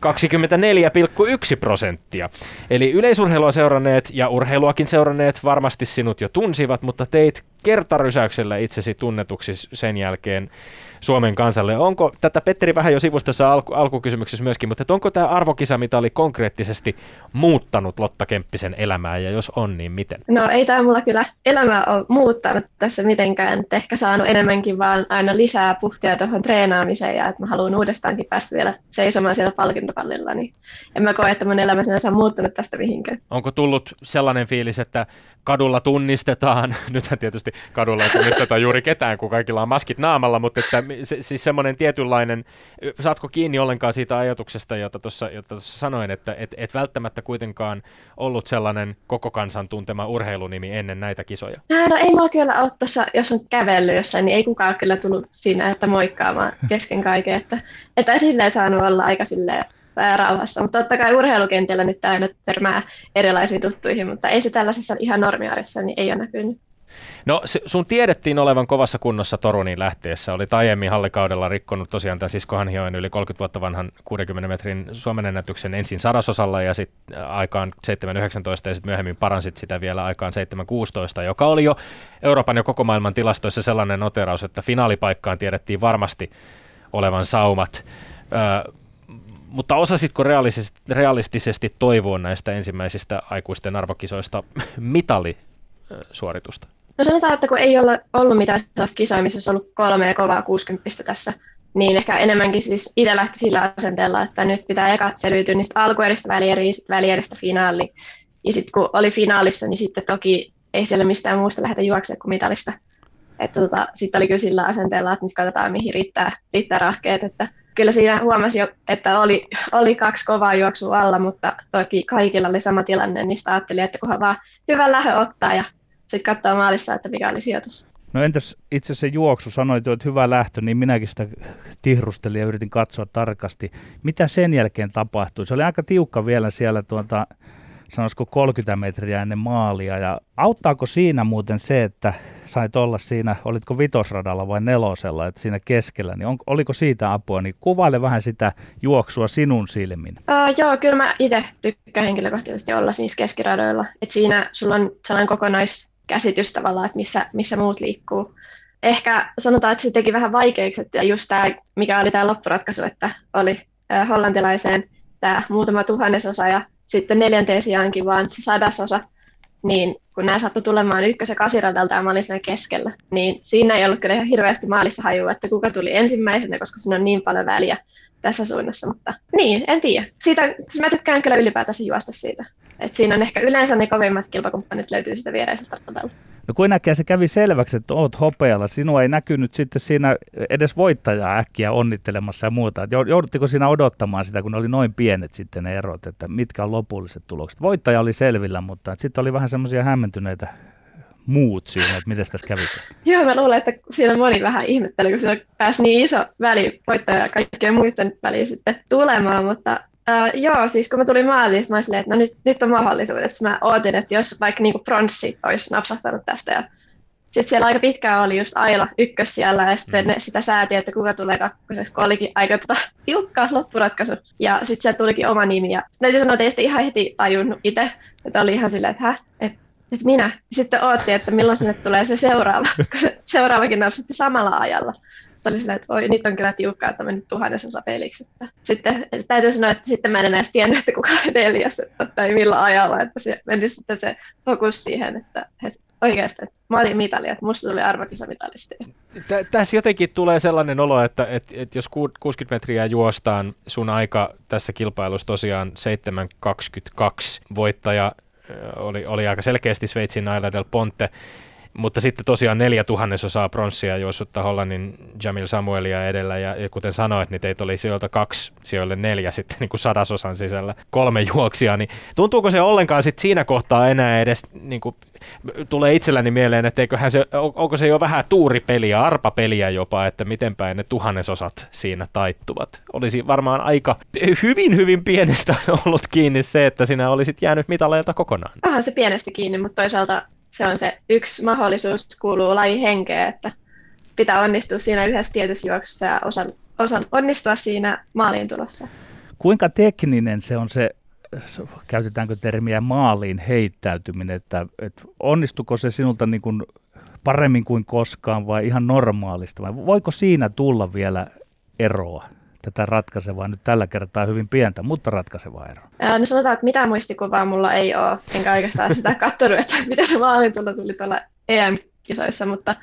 24,1 prosenttia. Eli yleisurheilua seuranneet ja urheiluakin seuranneet varmasti sinut jo tunsivat, mutta teit kertarysäyksellä itsesi tunnetuksi sen jälkeen Suomen kansalle. Onko, tätä Petteri vähän jo sivusta tässä alku, alkukysymyksessä myöskin, mutta onko tämä arvokisamitali konkreettisesti muuttanut Lotta Kemppisen elämää ja jos on, niin miten? No ei tämä mulla kyllä elämää ole muuttanut tässä mitenkään, että ehkä saanut enemmänkin vaan aina lisää puhtia tuohon treenaamiseen ja että mä haluan uudestaankin päästä vielä seisomaan siellä palkintopallilla, niin en mä koe, että mun elämä sinänsä on muuttunut tästä mihinkään. Onko tullut sellainen fiilis, että kadulla tunnistetaan, nythän tietysti kadulla ei tunnisteta juuri ketään, kun kaikilla on maskit naamalla, mutta että se, siis semmoinen tietynlainen, saatko kiinni ollenkaan siitä ajatuksesta, jota tuossa jota sanoin, että et, et välttämättä kuitenkaan ollut sellainen koko kansan tuntema urheilunimi ennen näitä kisoja? No ei mulla kyllä ole tuossa, jos on kävellyt jossain, niin ei kukaan kyllä tullut siinä, että moikkaamaan kesken kaiken, että, että silleen saanut olla aika silleen rauhassa. Mutta totta kai urheilukentällä nyt aina törmää erilaisiin tuttuihin, mutta ei se tällaisessa ihan normiarjessa niin ei ole näkynyt. No sun tiedettiin olevan kovassa kunnossa Toruniin lähteessä. Oli aiemmin hallikaudella rikkonut tosiaan tämän Sisko Hanhioen yli 30 vuotta vanhan 60 metrin Suomen ennätyksen ensin sadasosalla ja sitten aikaan 7.19 ja sitten myöhemmin paransit sitä vielä aikaan 7.16, joka oli jo Euroopan ja koko maailman tilastoissa sellainen noteraus, että finaalipaikkaan tiedettiin varmasti olevan saumat. Öö, mutta osasitko realistisesti, realistisesti toivoa näistä ensimmäisistä aikuisten arvokisoista mitalisuoritusta? No sanotaan, että kun ei ole ollut mitään sellaista kisaa, missä olisi ollut kolme ja kovaa 60 tässä, niin ehkä enemmänkin siis itse lähti sillä asenteella, että nyt pitää eka selviytyä niistä alkueristä välieristä, välieristä finaaliin. Ja sitten kun oli finaalissa, niin sitten toki ei siellä mistään muusta lähdetä juoksemaan kuin mitalista. Että tota, sitten oli kyllä sillä asenteella, että nyt katsotaan mihin riittää, riittää rahkeet, että kyllä siinä huomasi jo, että oli, oli kaksi kovaa juoksua alla, mutta toki kaikilla oli sama tilanne, niin sitä ajattelin, että kunhan vaan hyvän lähö ottaa ja sitten katsoa maalissa, että mikä oli sijoitus. No entäs itse se juoksu, sanoit jo, että hyvä lähtö, niin minäkin sitä tihrustelin ja yritin katsoa tarkasti. Mitä sen jälkeen tapahtui? Se oli aika tiukka vielä siellä tuota, sanoisiko 30 metriä ennen maalia. Ja auttaako siinä muuten se, että sait olla siinä, olitko vitosradalla vai nelosella, että siinä keskellä, niin on, oliko siitä apua? Niin kuvaile vähän sitä juoksua sinun silmin. Uh, joo, kyllä mä itse tykkään henkilökohtaisesti olla siis keskiradoilla. Että siinä sulla on sellainen kokonaiskäsitys tavallaan, että missä, missä muut liikkuu. Ehkä sanotaan, että se teki vähän vaikeaksi, että just tämä, mikä oli tämä loppuratkaisu, että oli uh, hollantilaiseen tämä muutama tuhannesosa ja sitten neljänteen sijaankin vaan se sadasosa, niin kun nämä saattoi tulemaan ykkös- ja kasiradalta ja mä olin siinä keskellä, niin siinä ei ollut kyllä ihan hirveästi maalissa hajua, että kuka tuli ensimmäisenä, koska siinä on niin paljon väliä tässä suunnassa, mutta niin, en tiedä. Siitä, mä tykkään kyllä ylipäätänsä juosta siitä. Et siinä on ehkä yleensä ne kovimmat kilpakumppanit löytyy sitä viereisestä radalta. No kun äkkiä se kävi selväksi, että oot hopealla, sinua ei näkynyt sitten siinä edes voittajaa äkkiä onnittelemassa ja muuta. Jouduttiko siinä odottamaan sitä, kun oli noin pienet sitten ne erot, että mitkä on lopulliset tulokset? Voittaja oli selvillä, mutta sitten oli vähän semmoisia hämmentyneitä muut siinä, että miten tässä kävi? Joo, mä luulen, että siinä moni vähän ihmetteli, kun siinä pääsi niin iso väli voittaja ja kaikkien muiden väliin sitten tulemaan, mutta Uh, joo, siis kun mä tulin maaliin, mä silleen, että no nyt, nyt on mahdollisuus. Mä ootin, että jos vaikka niinku pronssi olisi napsahtanut tästä. Ja sitten siellä aika pitkään oli just Aila ykkös siellä ja sitten mm. sitä sääti, että kuka tulee kakkoseksi, kun olikin aika tota, tiukka loppuratkaisu. Ja sitten sieltä tulikin oma nimi. Ja täytyy sanoa, että ei sitä ihan heti tajunnut itse, että oli ihan silleen, että häh, että että minä. Sitten ootti, että milloin sinne tulee se seuraava, koska se seuraavakin napsatti samalla ajalla oli silleen, että oi, nyt on kyllä tiukkaa, että mennyt tuhannesosa peliksi. Että sitten täytyy sanoa, että sitten mä en enää tiennyt, että kuka oli neljäs, että, tai millä ajalla, että se meni sitten se fokus siihen, että, että oikeasti, että mä olin mitali, että musta tuli arvokisamitalisti. Tässä jotenkin tulee sellainen olo, että, että, että jos 60 metriä juostaan, sun aika tässä kilpailussa tosiaan 7.22 voittaja oli, oli aika selkeästi Sveitsin Naila del Ponte, mutta sitten tosiaan neljä tuhannesosaa pronssia juossutta Hollannin Jamil Samuelia edellä, ja, ja kuten sanoit, niin teitä oli sijoilta kaksi, sijoille neljä sitten niin kuin sadasosan sisällä, kolme juoksia, niin tuntuuko se ollenkaan sitten siinä kohtaa enää edes, niin kuin, tulee itselläni mieleen, että eiköhän se, onko se jo vähän tuuripeliä, arpapeliä jopa, että miten päin ne tuhannesosat siinä taittuvat. Olisi varmaan aika hyvin, hyvin pienestä ollut kiinni se, että sinä olisit jäänyt mitaleilta kokonaan. Aha, se pienestä kiinni, mutta toisaalta se on se yksi mahdollisuus, kuuluu laji henkeä, että pitää onnistua siinä yhdessä tietyssä juoksussa ja osan, osan onnistua siinä maaliin tulossa. Kuinka tekninen se on se, käytetäänkö termiä maaliin heittäytyminen, että, että onnistuko se sinulta niin kuin paremmin kuin koskaan vai ihan normaalista vai voiko siinä tulla vielä eroa? Tätä ratkaisevaa nyt tällä kertaa hyvin pientä, mutta ratkaisevaa eroa? No sanotaan, että mitään muistikuvaa mulla ei ole, enkä oikeastaan sitä katsonut, että mitä se maalin tulla tuli tuolla EM-kisoissa, mutta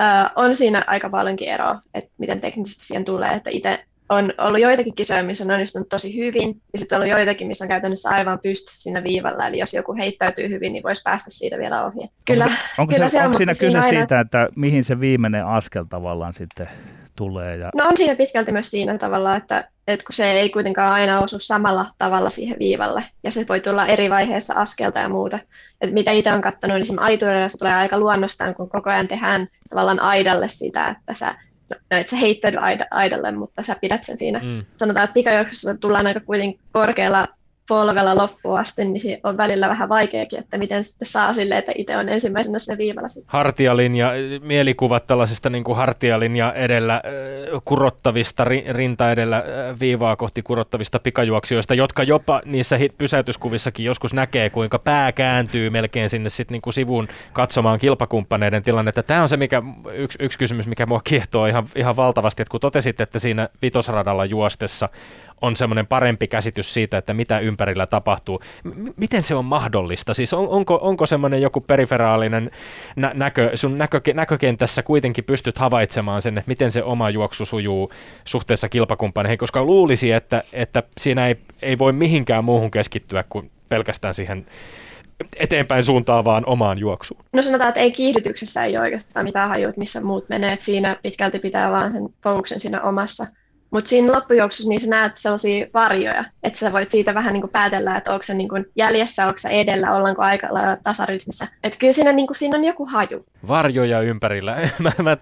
äh, on siinä aika paljonkin eroa, että miten teknisesti siihen tulee, että itse on ollut joitakin kisoja, missä on onnistunut tosi hyvin, ja sitten on ollut joitakin, missä on käytännössä aivan pystyssä siinä viivalla, eli jos joku heittäytyy hyvin, niin voisi päästä siitä vielä ohi. Kyllä, onko, onko, kyllä se, se on, onko siinä kyse aina- siitä, että mihin se viimeinen askel tavallaan sitten tulee? Ja, No on siinä pitkälti myös siinä tavalla, että, että kun se ei kuitenkaan aina osu samalla tavalla siihen viivalle, ja se voi tulla eri vaiheessa askelta ja muuta. Et mitä itse olen katsonut, niin esimerkiksi se tulee aika luonnostaan, kun koko ajan tehdään tavallaan aidalle sitä, että sä, no, et sä heittäydy aida- aidalle, mutta sä pidät sen siinä. Mm. Sanotaan, että pikajuoksussa tullaan aika kuitenkin korkealla polvella loppuun asti, niin on välillä vähän vaikeakin, että miten sitten saa silleen, että itse on ensimmäisenä siinä viivalla. Sitten. hartialinja, mielikuvat tällaisesta niin kuin hartialinja edellä äh, kurottavista, ri- rinta edellä äh, viivaa kohti kurottavista pikajuoksijoista, jotka jopa niissä pysäytyskuvissakin joskus näkee, kuinka pää kääntyy melkein sinne sit niin kuin sivuun katsomaan kilpakumppaneiden tilannetta. Tämä on se mikä, yksi, yksi kysymys, mikä mua kiehtoo ihan, ihan valtavasti, että kun totesit, että siinä vitosradalla juostessa on semmoinen parempi käsitys siitä, että mitä ympärillä tapahtuu. M- miten se on mahdollista? Siis on, onko, onko semmoinen joku periferaalinen nä- näkö, sun näkö, näkökentässä kuitenkin pystyt havaitsemaan sen, että miten se oma juoksu sujuu suhteessa kilpakumppaneihin, koska luulisi, että, että siinä ei, ei voi mihinkään muuhun keskittyä kuin pelkästään siihen eteenpäin suuntaavaan omaan juoksuun. No sanotaan, että ei kiihdytyksessä ei ole oikeastaan mitään hajua, että missä muut menee, siinä pitkälti pitää vaan sen fokuksen siinä omassa. Mutta siinä loppujuoksussa niin sä näet sellaisia varjoja, että sä voit siitä vähän niin kuin päätellä, että onko se niin kuin jäljessä, onko se edellä, ollaanko aika lailla tasarytmissä. Että kyllä siinä, niin kuin, siinä on joku haju. Varjoja ympärillä. mä, mä,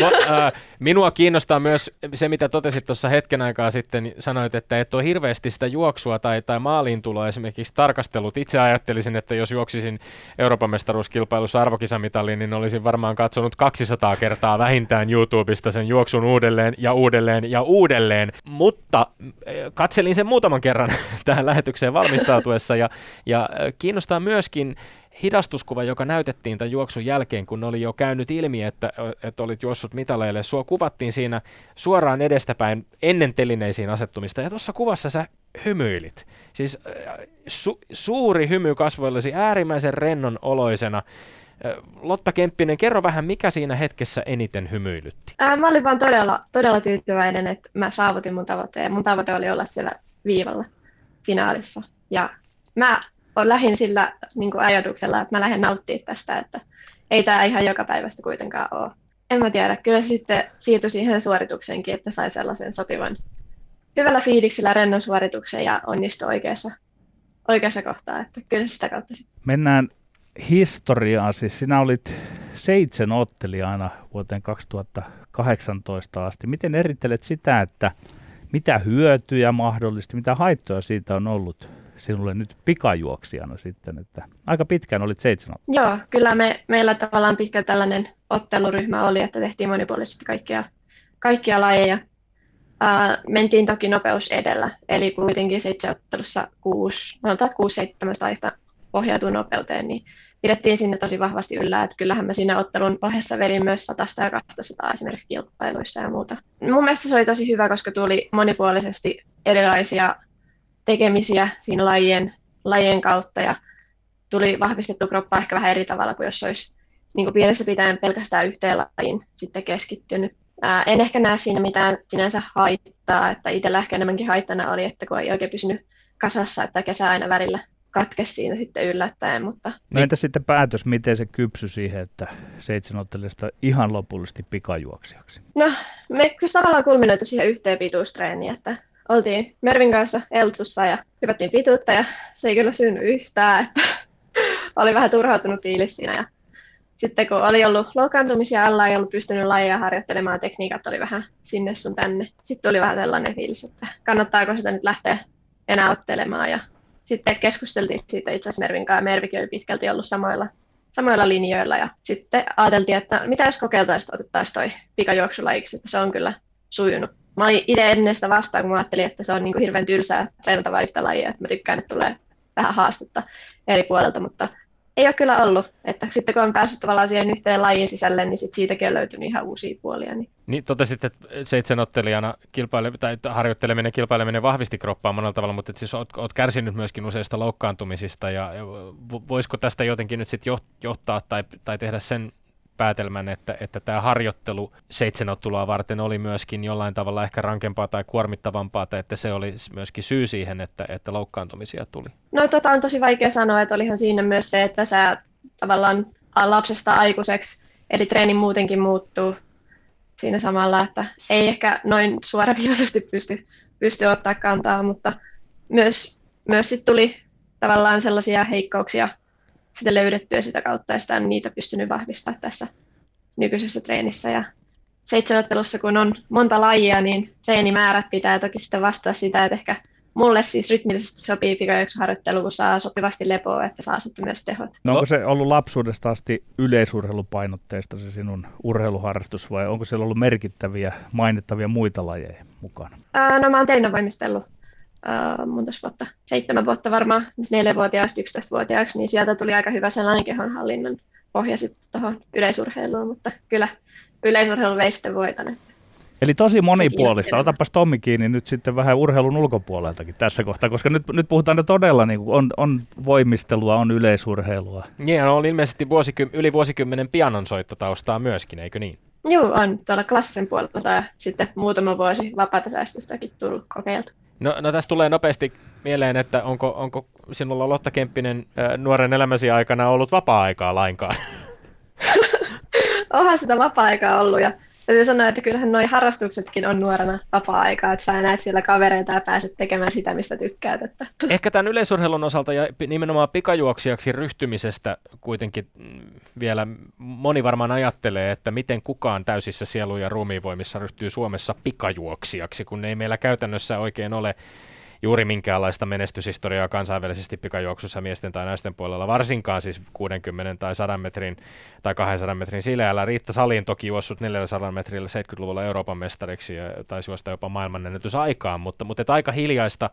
mä, äh, minua kiinnostaa myös se, mitä totesit tuossa hetken aikaa sitten. Sanoit, että et ole hirveästi sitä juoksua tai, tai maaliintuloa esimerkiksi tarkastellut. Itse ajattelisin, että jos juoksisin Euroopan mestaruuskilpailussa arvokisamitaliin, niin olisin varmaan katsonut 200 kertaa vähintään YouTubesta sen juoksun uudelleen ja uudelleen ja uudelleen. Mutta äh, katselin sen muutaman kerran tähän lähetykseen valmistautuessa ja, ja äh, kiinnostaa myöskin hidastuskuva, joka näytettiin tämän juoksun jälkeen, kun oli jo käynyt ilmi, että, että olit juossut mitaleille. Sua kuvattiin siinä suoraan edestäpäin ennen telineisiin asettumista, ja tuossa kuvassa sä hymyilit. Siis äh, su- suuri hymy kasvoillesi äärimmäisen rennon oloisena. Äh, Lotta Kemppinen, kerro vähän, mikä siinä hetkessä eniten hymyilytti? Ää, mä olin vaan todella, todella tyytyväinen, että mä saavutin mun tavoitteen. Mun tavoite oli olla siellä viivalla finaalissa. Ja mä lähdin sillä niin kuin ajatuksella, että mä lähden nauttimaan tästä, että ei tämä ihan joka päivästä kuitenkaan ole. En mä tiedä, kyllä se sitten siirtyi siihen suoritukseenkin, että sai sellaisen sopivan hyvällä fiiliksellä rennon suorituksen ja onnistui oikeassa, oikeassa kohtaa, että kyllä sitä kautta sitten. Mennään historiaan. Siis sinä olit seitsemän ottelijana vuoteen 2018 asti. Miten erittelet sitä, että mitä hyötyjä mahdollisesti, mitä haittoja siitä on ollut sinulle nyt pikajuoksijana sitten, että aika pitkään olit seitsemän. Joo, kyllä me, meillä tavallaan pitkä tällainen otteluryhmä oli, että tehtiin monipuolisesti kaikkia, kaikkia lajeja. Ää, mentiin toki nopeus edellä, eli kuitenkin se itse ottelussa 6, sanotaan 6-7 laista ohjautuu nopeuteen, niin pidettiin sinne tosi vahvasti yllä, että kyllähän mä siinä ottelun ohessa vedin myös 100 ja 200 esimerkiksi kilpailuissa ja muuta. Mun mielestä se oli tosi hyvä, koska tuli monipuolisesti erilaisia tekemisiä siinä lajien, lajien kautta ja tuli vahvistettu kroppa ehkä vähän eri tavalla kuin jos olisi niin kuin pienestä pitäen pelkästään yhteen lajiin sitten keskittynyt. Ää, en ehkä näe siinä mitään sinänsä haittaa, että itsellä ehkä enemmänkin haittana oli, että kun ei oikein pysynyt kasassa, että kesä aina välillä katkesi siinä sitten yllättäen, mutta No entä sitten päätös, miten se kypsy siihen, että seitsemän ottelijasta ihan lopullisesti pikajuoksijaksi? No, me tavallaan kulminoitu siihen yhteen pituustreeniin, että oltiin Mervin kanssa Eltsussa ja hypättiin pituutta ja se ei kyllä synny yhtään, että oli vähän turhautunut fiilis siinä ja sitten kun oli ollut loukkaantumisia alla, ei ollut pystynyt lajia harjoittelemaan, tekniikat oli vähän sinne sun tänne. Sitten tuli vähän sellainen fiilis, että kannattaako sitä nyt lähteä enää ottelemaan. Ja sitten keskusteltiin siitä itse asiassa Mervin kanssa, Mervikin oli pitkälti ollut samoilla, samoilla linjoilla. Ja sitten ajateltiin, että mitä jos kokeiltaisiin, että otettaisiin toi pikajuoksulajiksi, että se on kyllä sujunut. Mä olin itse ennen sitä vastaan, kun mä ajattelin, että se on niin kuin hirveän tylsää treenata vain yhtä lajia. Että mä tykkään, että tulee vähän haastetta eri puolelta, mutta ei ole kyllä ollut. Että sitten kun on päässyt tavallaan siihen yhteen lajin sisälle, niin sit siitäkin on löytynyt ihan uusia puolia. Niin. Niin totesit, että seitsemänottelijana kilpaile- tai harjoitteleminen, kilpaileminen vahvisti kroppaa monella tavalla, mutta siis oot, oot kärsinyt myöskin useista loukkaantumisista ja ja vo- voisiko tästä jotenkin nyt sitten johtaa tai, tai tehdä sen päätelmän, että, että tämä harjoittelu seitsemänottelua varten oli myöskin jollain tavalla ehkä rankempaa tai kuormittavampaa, tai että se oli myöskin syy siihen, että, että loukkaantumisia tuli? No tota on tosi vaikea sanoa, että olihan siinä myös se, että sä tavallaan lapsesta aikuiseksi, eli treeni muutenkin muuttuu siinä samalla, että ei ehkä noin suoraviivaisesti pysty, pysty ottaa kantaa, mutta myös, myös sit tuli tavallaan sellaisia heikkouksia sitä löydettyä sitä kautta, ja sitä on niitä pystynyt vahvistamaan tässä nykyisessä treenissä. Ja seitsemänottelussa, kun on monta lajia, niin treenimäärät pitää toki sitten vastata sitä, että ehkä mulle siis rytmillisesti sopii pikajuoksuharjoittelu, kun saa sopivasti lepoa, että saa sitten myös tehot. No onko se ollut lapsuudesta asti yleisurheilupainotteista se sinun urheiluharrastus vai onko siellä ollut merkittäviä, mainittavia muita lajeja mukana? Ää, no mä oon teinavoimistellut uh, monta vuotta, seitsemän vuotta varmaan, neljävuotiaasta 11-vuotiaaksi, niin sieltä tuli aika hyvä sellainen kehonhallinnan pohja sitten tuohon yleisurheiluun, mutta kyllä yleisurheilu vei sitten voiton. Eli tosi monipuolista. Otapas Tommi kiinni nyt sitten vähän urheilun ulkopuoleltakin tässä kohtaa, koska nyt, nyt puhutaan ne todella, niin kuin on, on voimistelua, on yleisurheilua. Niin, on ilmeisesti vuosikym- yli vuosikymmenen pianonsoittotaustaa myöskin, eikö niin? Joo, on tuolla klassisen puolella ja sitten muutama vuosi vapaata säästöstäkin tullut kokeiltu. No, no tässä tulee nopeasti mieleen, että onko, onko sinulla Lotta Kemppinen nuoren elämäsi aikana ollut vapaa-aikaa lainkaan? Onhan sitä vapaa-aikaa ollut ja täytyy sanoa, että kyllähän nuo harrastuksetkin on nuorena vapaa-aikaa, että sä näet siellä kavereita ja pääset tekemään sitä, mistä tykkäät. Että. Ehkä tämän yleisurheilun osalta ja nimenomaan pikajuoksijaksi ryhtymisestä kuitenkin mm, vielä moni varmaan ajattelee, että miten kukaan täysissä sielu- ja ruumiinvoimissa ryhtyy Suomessa pikajuoksijaksi, kun ei meillä käytännössä oikein ole juuri minkäänlaista menestyshistoriaa kansainvälisesti pikajuoksussa miesten tai naisten puolella, varsinkaan siis 60 tai 100 metrin tai 200 metrin sileällä. Riitta Salin toki juossut 400 metrillä 70-luvulla Euroopan mestariksi ja taisi juosta jopa maailmanennätys aikaan, mutta, mutta että aika hiljaista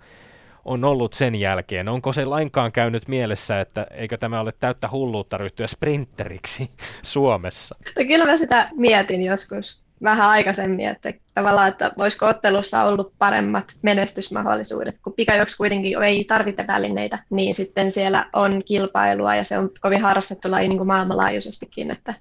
on ollut sen jälkeen. Onko se lainkaan käynyt mielessä, että eikö tämä ole täyttä hulluutta ryhtyä sprinteriksi Suomessa? No kyllä mä sitä mietin joskus vähän aikaisemmin, että tavallaan, että voisiko ottelussa ollut paremmat menestysmahdollisuudet, kun pikajuoksu kuitenkin ei tarvita välineitä, niin sitten siellä on kilpailua ja se on kovin harrastettu laji niin kuin maailmanlaajuisestikin, että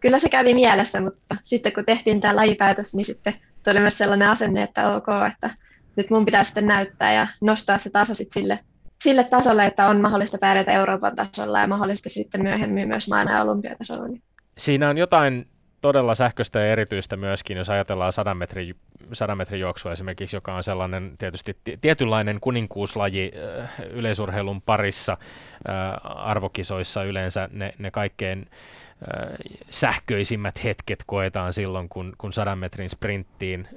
kyllä se kävi mielessä, mutta sitten kun tehtiin tämä lajipäätös, niin sitten tuli myös sellainen asenne, että ok, että nyt mun pitää sitten näyttää ja nostaa se taso sitten sille, sille tasolle, että on mahdollista pärjätä Euroopan tasolla ja mahdollisesti sitten myöhemmin myös maailman olympiatasolla. Siinä on jotain todella sähköistä ja erityistä myöskin, jos ajatellaan 100 metrin, 100 metrin juoksua esimerkiksi, joka on sellainen tietysti tietynlainen kuninkuuslaji äh, yleisurheilun parissa äh, arvokisoissa yleensä ne, ne kaikkein äh, sähköisimmät hetket koetaan silloin, kun, kun 100 metrin sprinttiin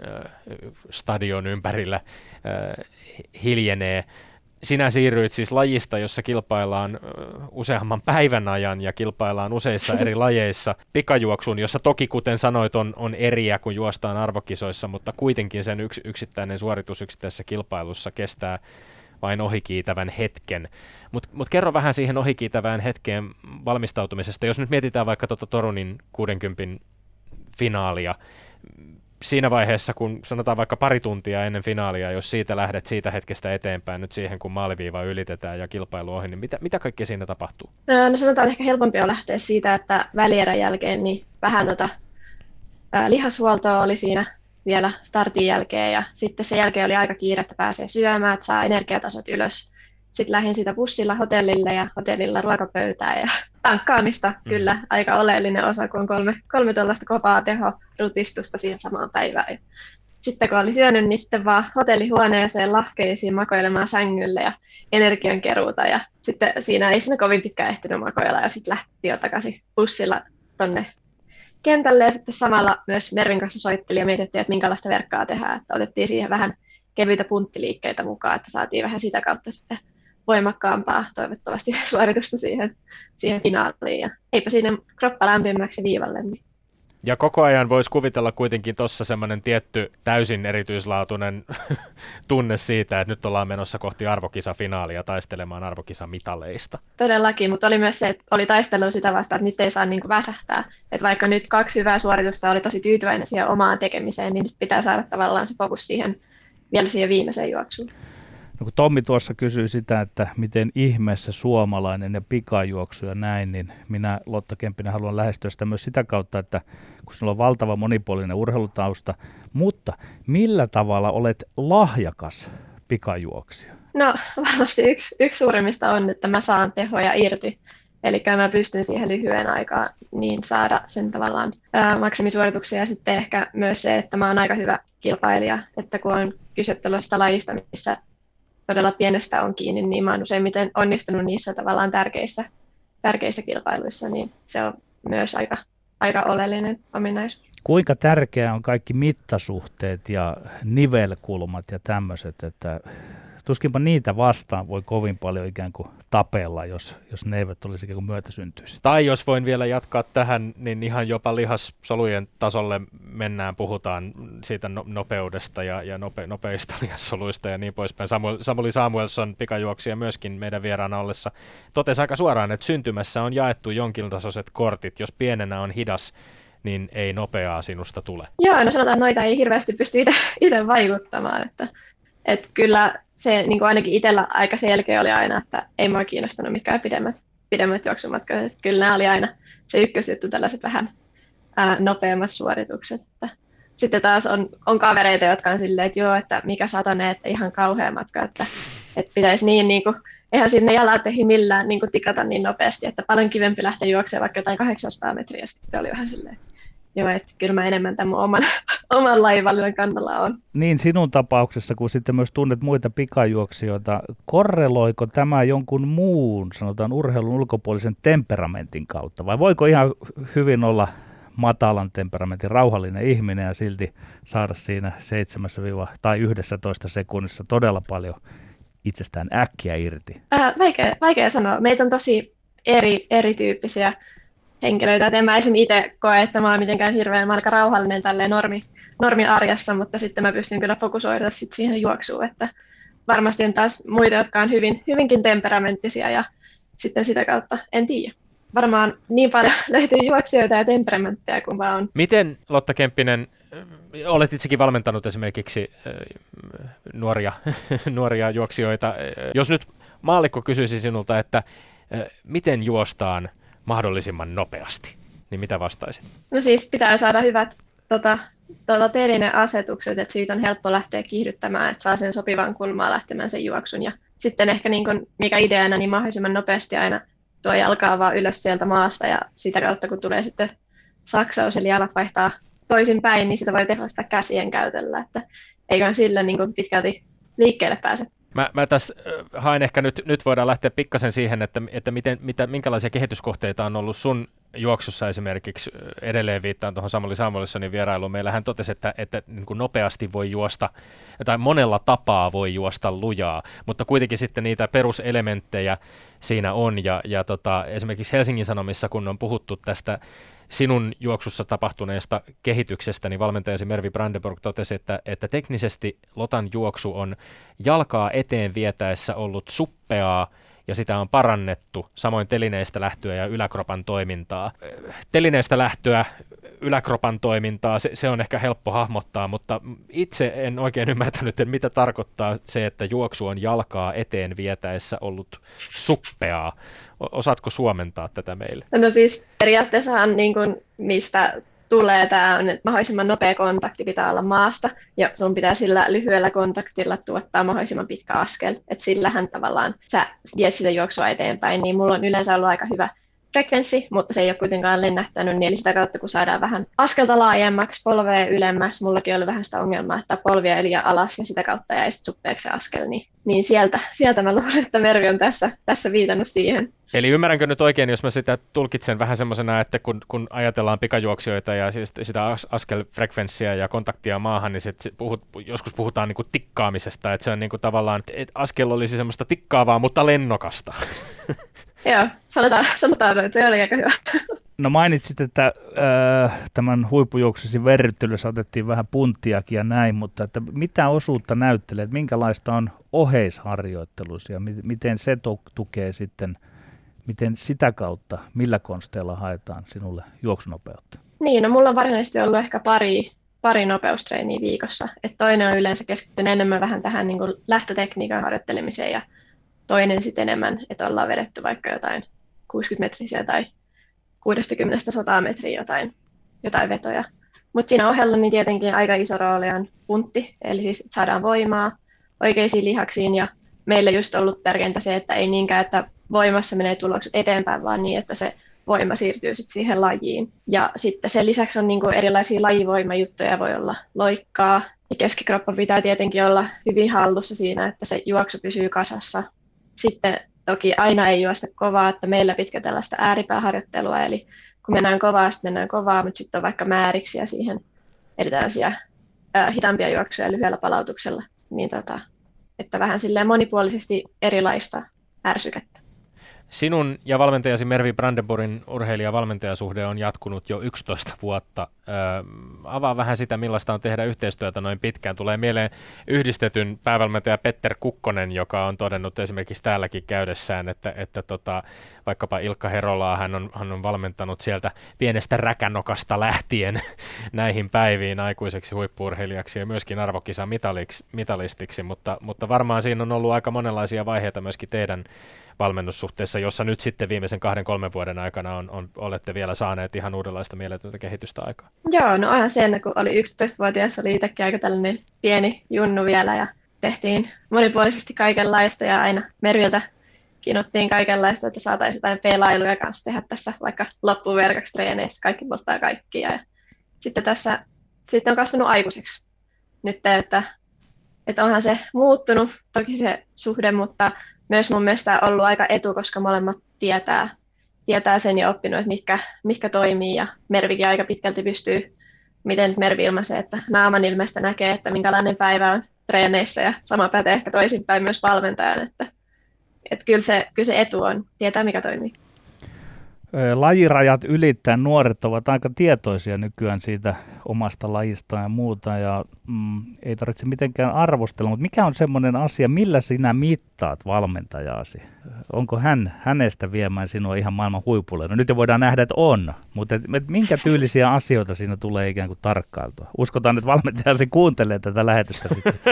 stadion ympärillä hiljenee sinä siirryit siis lajista, jossa kilpaillaan useamman päivän ajan ja kilpaillaan useissa eri lajeissa pikajuoksuun, jossa toki kuten sanoit on, on eriä kuin juostaan arvokisoissa, mutta kuitenkin sen yks, yksittäinen suoritus yksittäisessä kilpailussa kestää vain ohikiitävän hetken. Mutta mut kerro vähän siihen ohikiitävään hetkeen valmistautumisesta. Jos nyt mietitään vaikka tuota Torunin 60 finaalia, siinä vaiheessa, kun sanotaan vaikka pari tuntia ennen finaalia, jos siitä lähdet siitä hetkestä eteenpäin nyt siihen, kun maaliviiva ylitetään ja kilpailu ohi, niin mitä, mitä kaikkea siinä tapahtuu? No sanotaan, että ehkä helpompi on lähteä siitä, että välierän jälkeen niin vähän tota, ää, lihashuoltoa oli siinä vielä startin jälkeen ja sitten sen jälkeen oli aika kiire, että pääsee syömään, että saa energiatasot ylös sitten lähdin sitä bussilla hotellille ja hotellilla ruokapöytään ja tankkaamista mm. kyllä aika oleellinen osa, kun on kolme, kolme tuollaista kovaa rutistusta siihen samaan päivään. sitten kun oli syönyt, niin sitten vaan hotellihuoneeseen lahkeisiin makoilemaan sängylle ja energiankeruuta. Ja sitten siinä ei siinä kovin pitkään ehtinyt makoilla ja sitten lähti jo takaisin bussilla tonne kentälle ja sitten samalla myös Mervin kanssa soitteli ja mietittiin, että minkälaista verkkaa tehdään. Että otettiin siihen vähän kevyitä punttiliikkeitä mukaan, että saatiin vähän sitä kautta sitten voimakkaampaa toivottavasti suoritusta siihen, siihen finaaliin. Ja eipä siinä kroppa lämpimäksi viivalle. Niin. Ja koko ajan voisi kuvitella kuitenkin tuossa semmoinen tietty täysin erityislaatuinen tunne siitä, että nyt ollaan menossa kohti arvokisafinaalia taistelemaan arvokisamitaleista. Todellakin, mutta oli myös se, että oli taistelu sitä vastaan, että nyt ei saa niin kuin väsähtää. Että vaikka nyt kaksi hyvää suoritusta oli tosi tyytyväinen siihen omaan tekemiseen, niin nyt pitää saada tavallaan se fokus siihen vielä siihen viimeiseen juoksuun. No kun Tommi tuossa kysyi sitä, että miten ihmeessä suomalainen ja pikajuoksu ja näin, niin minä Lotta Kemppinen haluan lähestyä sitä myös sitä kautta, että kun sinulla on valtava monipuolinen urheilutausta, mutta millä tavalla olet lahjakas pikajuoksija? No varmasti yksi, yksi suurimmista on, että mä saan tehoja irti. Eli mä pystyn siihen lyhyen aikaan niin saada sen tavallaan ää, maksimisuorituksia ja sitten ehkä myös se, että mä oon aika hyvä kilpailija, että kun on kyse tällaisesta lajista, missä todella pienestä on kiinni, niin mä oon useimmiten onnistunut niissä tavallaan tärkeissä, tärkeissä kilpailuissa, niin se on myös aika, aika oleellinen ominaisuus. Kuinka tärkeää on kaikki mittasuhteet ja nivelkulmat ja tämmöiset, että tuskinpa niitä vastaan voi kovin paljon ikään kuin tapella, jos, jos ne eivät olisi ikään kuin myötäsyntyisi. Tai jos voin vielä jatkaa tähän, niin ihan jopa lihassolujen tasolle mennään, puhutaan siitä no, nopeudesta ja, ja nope, nopeista lihassoluista ja niin poispäin. Samuel, Samuli Samuelson, pikajuoksija myöskin meidän vieraana ollessa, totesi aika suoraan, että syntymässä on jaettu jonkin tasoiset kortit. Jos pienenä on hidas, niin ei nopeaa sinusta tule. Joo, no sanotaan, että noita ei hirveästi pysty itse vaikuttamaan, että et kyllä se niin kuin ainakin itsellä aika selkeä oli aina, että ei mua kiinnostanut mitkään pidemmät, pidemmät juoksumatkat. Että kyllä nämä oli aina se ykkösjuttu, tällaiset vähän ää, nopeammat suoritukset. Että sitten taas on, on kavereita, jotka on silleen, että joo, että mikä satane, että ihan kauhea matka, että, että pitäisi niin, niin kuin, eihän sinne jalat ei millään niin kuin tikata niin nopeasti, että paljon kivempi lähteä juoksemaan vaikka jotain 800 metriä. Sitten oli vähän silleen, Joo, että kyllä mä enemmän tämän oman, oman lajivalinnan kannalla on. Niin sinun tapauksessa, kun sitten myös tunnet muita pikajuoksijoita, korreloiko tämä jonkun muun, sanotaan urheilun ulkopuolisen temperamentin kautta, vai voiko ihan hyvin olla matalan temperamentin rauhallinen ihminen ja silti saada siinä 7 tai 11 sekunnissa todella paljon itsestään äkkiä irti? Äh, vaikea, vaikea sanoa. Meitä on tosi eri, erityyppisiä henkilöitä. Et en mä esimerkiksi itse koe, että mä oon mitenkään hirveän aika rauhallinen tälleen normi, normiarjessa, mutta sitten mä pystyn kyllä fokusoida sit siihen juoksuun, että varmasti on taas muita, jotka on hyvin, hyvinkin temperamenttisia ja sitten sitä kautta en tiedä. Varmaan niin paljon löytyy juoksijoita ja temperamentteja kuin vaan on. Miten Lotta Kemppinen, olet itsekin valmentanut esimerkiksi nuoria, nuoria juoksijoita. Jos nyt maallikko kysyisi sinulta, että miten juostaan mahdollisimman nopeasti, niin mitä vastaisit? No siis pitää saada hyvät tota, tota asetukset, että siitä on helppo lähteä kiihdyttämään, että saa sen sopivan kulmaan lähtemään sen juoksun. Ja sitten ehkä niin kun, mikä ideana, niin mahdollisimman nopeasti aina tuo jalkaa vaan ylös sieltä maasta ja sitä kautta kun tulee sitten saksaus, eli jalat vaihtaa toisin päin, niin sitä voi tehostaa käsien käytöllä, että eiköhän sillä niin pitkälti liikkeelle pääse. Mä, mä tässä haen ehkä nyt, nyt voidaan lähteä pikkasen siihen, että, että miten, mitä, minkälaisia kehityskohteita on ollut sun juoksussa esimerkiksi, edelleen viittaan tuohon Samuli Samuelssonin vierailuun, meillä hän totesi, että, että niin kuin nopeasti voi juosta, tai monella tapaa voi juosta lujaa, mutta kuitenkin sitten niitä peruselementtejä siinä on, ja, ja tota, esimerkiksi Helsingin Sanomissa, kun on puhuttu tästä sinun juoksussa tapahtuneesta kehityksestä, niin valmentajasi Mervi Brandenburg totesi, että, että teknisesti Lotan juoksu on jalkaa eteen vietäessä ollut suppeaa, ja sitä on parannettu, samoin telineistä lähtöä ja yläkropan toimintaa. Telineistä lähtöä, yläkropan toimintaa, se, se on ehkä helppo hahmottaa, mutta itse en oikein ymmärtänyt, että mitä tarkoittaa se, että juoksu on jalkaa eteen vietäessä ollut suppeaa. Osaatko suomentaa tätä meille? No siis periaatteessahan niin kuin, mistä tulee tämä on, että mahdollisimman nopea kontakti pitää olla maasta, ja sun pitää sillä lyhyellä kontaktilla tuottaa mahdollisimman pitkä askel, että sillähän tavallaan sä viet sitä juoksua eteenpäin, niin mulla on yleensä ollut aika hyvä frekvenssi, mutta se ei ole kuitenkaan lennähtänyt, niin eli sitä kautta kun saadaan vähän askelta laajemmaksi, polvea ylemmäksi, mullakin oli vähän sitä ongelmaa, että polvia eli alas ja sitä kautta jäi sitten suppeaksi askel, niin, niin sieltä, sieltä mä luulen, että Mervi on tässä, tässä viitannut siihen. Eli ymmärränkö nyt oikein, jos mä sitä tulkitsen vähän semmoisena, että kun, kun ajatellaan pikajuoksijoita ja siis sitä askelfrekvenssiä ja kontaktia maahan, niin sit puhut, joskus puhutaan niinku tikkaamisesta, että se on niinku tavallaan, että askel olisi semmoista tikkaavaa, mutta lennokasta. Joo, sanotaan, sanotaan että se oli aika hyvä. No mainitsit, että äh, tämän huippujuoksusi verryttelyssä otettiin vähän punttiakin ja näin, mutta että mitä osuutta näyttelee, että minkälaista on oheisharjoittelussa ja mi- miten se to- tukee sitten, miten sitä kautta, millä konsteilla haetaan sinulle juoksunopeutta? Niin, no mulla on varsinaisesti ollut ehkä pari, pari nopeustreeniä viikossa. Et toinen on yleensä keskittynyt enemmän vähän tähän niin lähtötekniikan harjoittelemiseen ja toinen sitten enemmän, että ollaan vedetty vaikka jotain 60-metrisiä tai 60-100 metriä jotain, jotain vetoja. Mutta siinä ohella niin tietenkin aika iso rooli on puntti, eli siis että saadaan voimaa oikeisiin lihaksiin ja meille just ollut tärkeintä se, että ei niinkään, että voimassa menee tulokset eteenpäin, vaan niin, että se voima siirtyy sit siihen lajiin. Ja sitten sen lisäksi on niinku erilaisia lajivoimajuttuja, voi olla loikkaa, ja keskikroppa pitää tietenkin olla hyvin hallussa siinä, että se juoksu pysyy kasassa. Sitten toki aina ei juosta kovaa, että meillä pitkä tällaista ääripääharjoittelua, eli kun mennään kovaa, sitten mennään kovaa, mutta sitten on vaikka määriksiä siihen, eli tällaisia hitaampia juoksuja lyhyellä palautuksella, niin tota, että vähän silleen monipuolisesti erilaista ärsykettä. Sinun ja valmentajasi Mervi Brandenburgin urheilija-valmentajasuhde on jatkunut jo 11 vuotta. Öö, avaa vähän sitä, millaista on tehdä yhteistyötä noin pitkään. Tulee mieleen yhdistetyn päävalmentaja Petter Kukkonen, joka on todennut esimerkiksi täälläkin käydessään, että, että tota, vaikkapa Ilkka Herolaa hän on, hän on valmentanut sieltä pienestä räkänokasta lähtien näihin päiviin aikuiseksi huippuurheilijaksi ja myöskin arvokisa mitalistiksi, mutta, mutta varmaan siinä on ollut aika monenlaisia vaiheita myöskin teidän valmennussuhteessa, jossa nyt sitten viimeisen kahden, kolmen vuoden aikana on, on, olette vielä saaneet ihan uudenlaista mieletöntä kehitystä aikaa? Joo, no aina sen, kun oli 11-vuotias, oli itsekin aika tällainen pieni junnu vielä ja tehtiin monipuolisesti kaikenlaista ja aina Merviltä kinuttiin kaikenlaista, että saataisiin jotain pelailuja kanssa tehdä tässä vaikka loppuverkaksi treeneissä, kaikki polttaa kaikkia. Ja sitten tässä sitten on kasvanut aikuiseksi nyt, että, että onhan se muuttunut toki se suhde, mutta myös mun mielestä ollut aika etu, koska molemmat tietää, tietää sen ja oppinut, että mitkä, mitkä toimii. Ja Mervikin aika pitkälti pystyy, miten Mervi ilmaisee, että naaman ilmeistä näkee, että minkälainen päivä on treeneissä. Ja sama pätee ehkä toisinpäin myös valmentajan, että, että kyllä, se, kyllä se etu on, tietää mikä toimii lajirajat ylittäen nuoret ovat aika tietoisia nykyään siitä omasta lajista ja muuta ja mm, ei tarvitse mitenkään arvostella, mutta mikä on semmoinen asia, millä sinä mittaat valmentajaasi? Onko hän hänestä viemään sinua ihan maailman huipulle? No nyt jo voidaan nähdä, että on, mutta et, et minkä tyylisiä asioita siinä tulee ikään kuin tarkkailtua? Uskotaan, että valmentajasi kuuntelee tätä lähetystä sitten.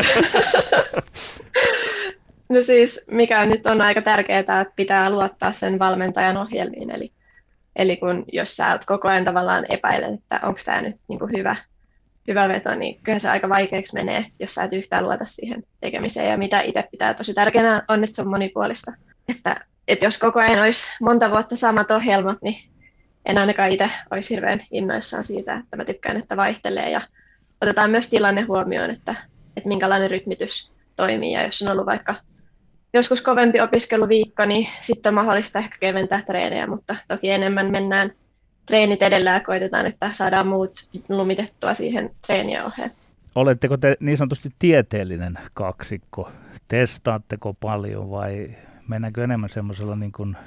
No siis, mikä nyt on aika tärkeää, että pitää luottaa sen valmentajan ohjelmiin, eli Eli kun jos sä oot koko ajan tavallaan epäilet, että onko tämä nyt niin kuin hyvä, hyvä veto, niin kyllä se aika vaikeaksi menee, jos sä et yhtään luota siihen tekemiseen. Ja mitä itse pitää tosi tärkeänä on, että se on monipuolista. Että, että jos koko ajan olisi monta vuotta samat ohjelmat, niin en ainakaan itse olisi hirveän innoissaan siitä, että mä tykkään, että vaihtelee ja otetaan myös tilanne huomioon, että, että minkälainen rytmitys toimii. Ja jos on ollut vaikka joskus kovempi opiskeluviikko, niin sitten on mahdollista ehkä keventää treenejä, mutta toki enemmän mennään treenit edellä ja koitetaan, että saadaan muut lumitettua siihen treeniä oheen. Oletteko te niin sanotusti tieteellinen kaksikko? Testaatteko paljon vai mennäänkö enemmän semmoisella niin kuin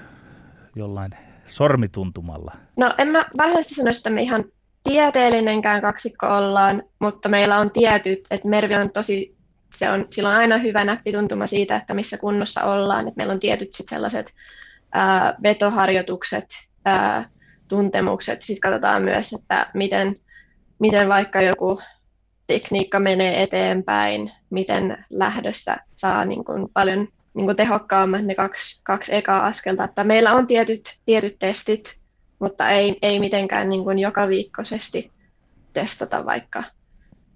jollain sormituntumalla? No en mä varsinaisesti sanoisi, että me ihan tieteellinenkään kaksikko ollaan, mutta meillä on tietyt, että Mervi on tosi se on, sillä on aina hyvä näppituntuma siitä, että missä kunnossa ollaan. että meillä on tietyt sit sellaiset ää, vetoharjoitukset, ää, tuntemukset. Sitten katsotaan myös, että miten, miten vaikka joku tekniikka menee eteenpäin, miten lähdössä saa niin kuin paljon niin kuin tehokkaammat ne kaksi, kaksi ekaa askelta. Että meillä on tietyt, tietyt testit, mutta ei, ei mitenkään niin kuin joka viikkoisesti testata vaikka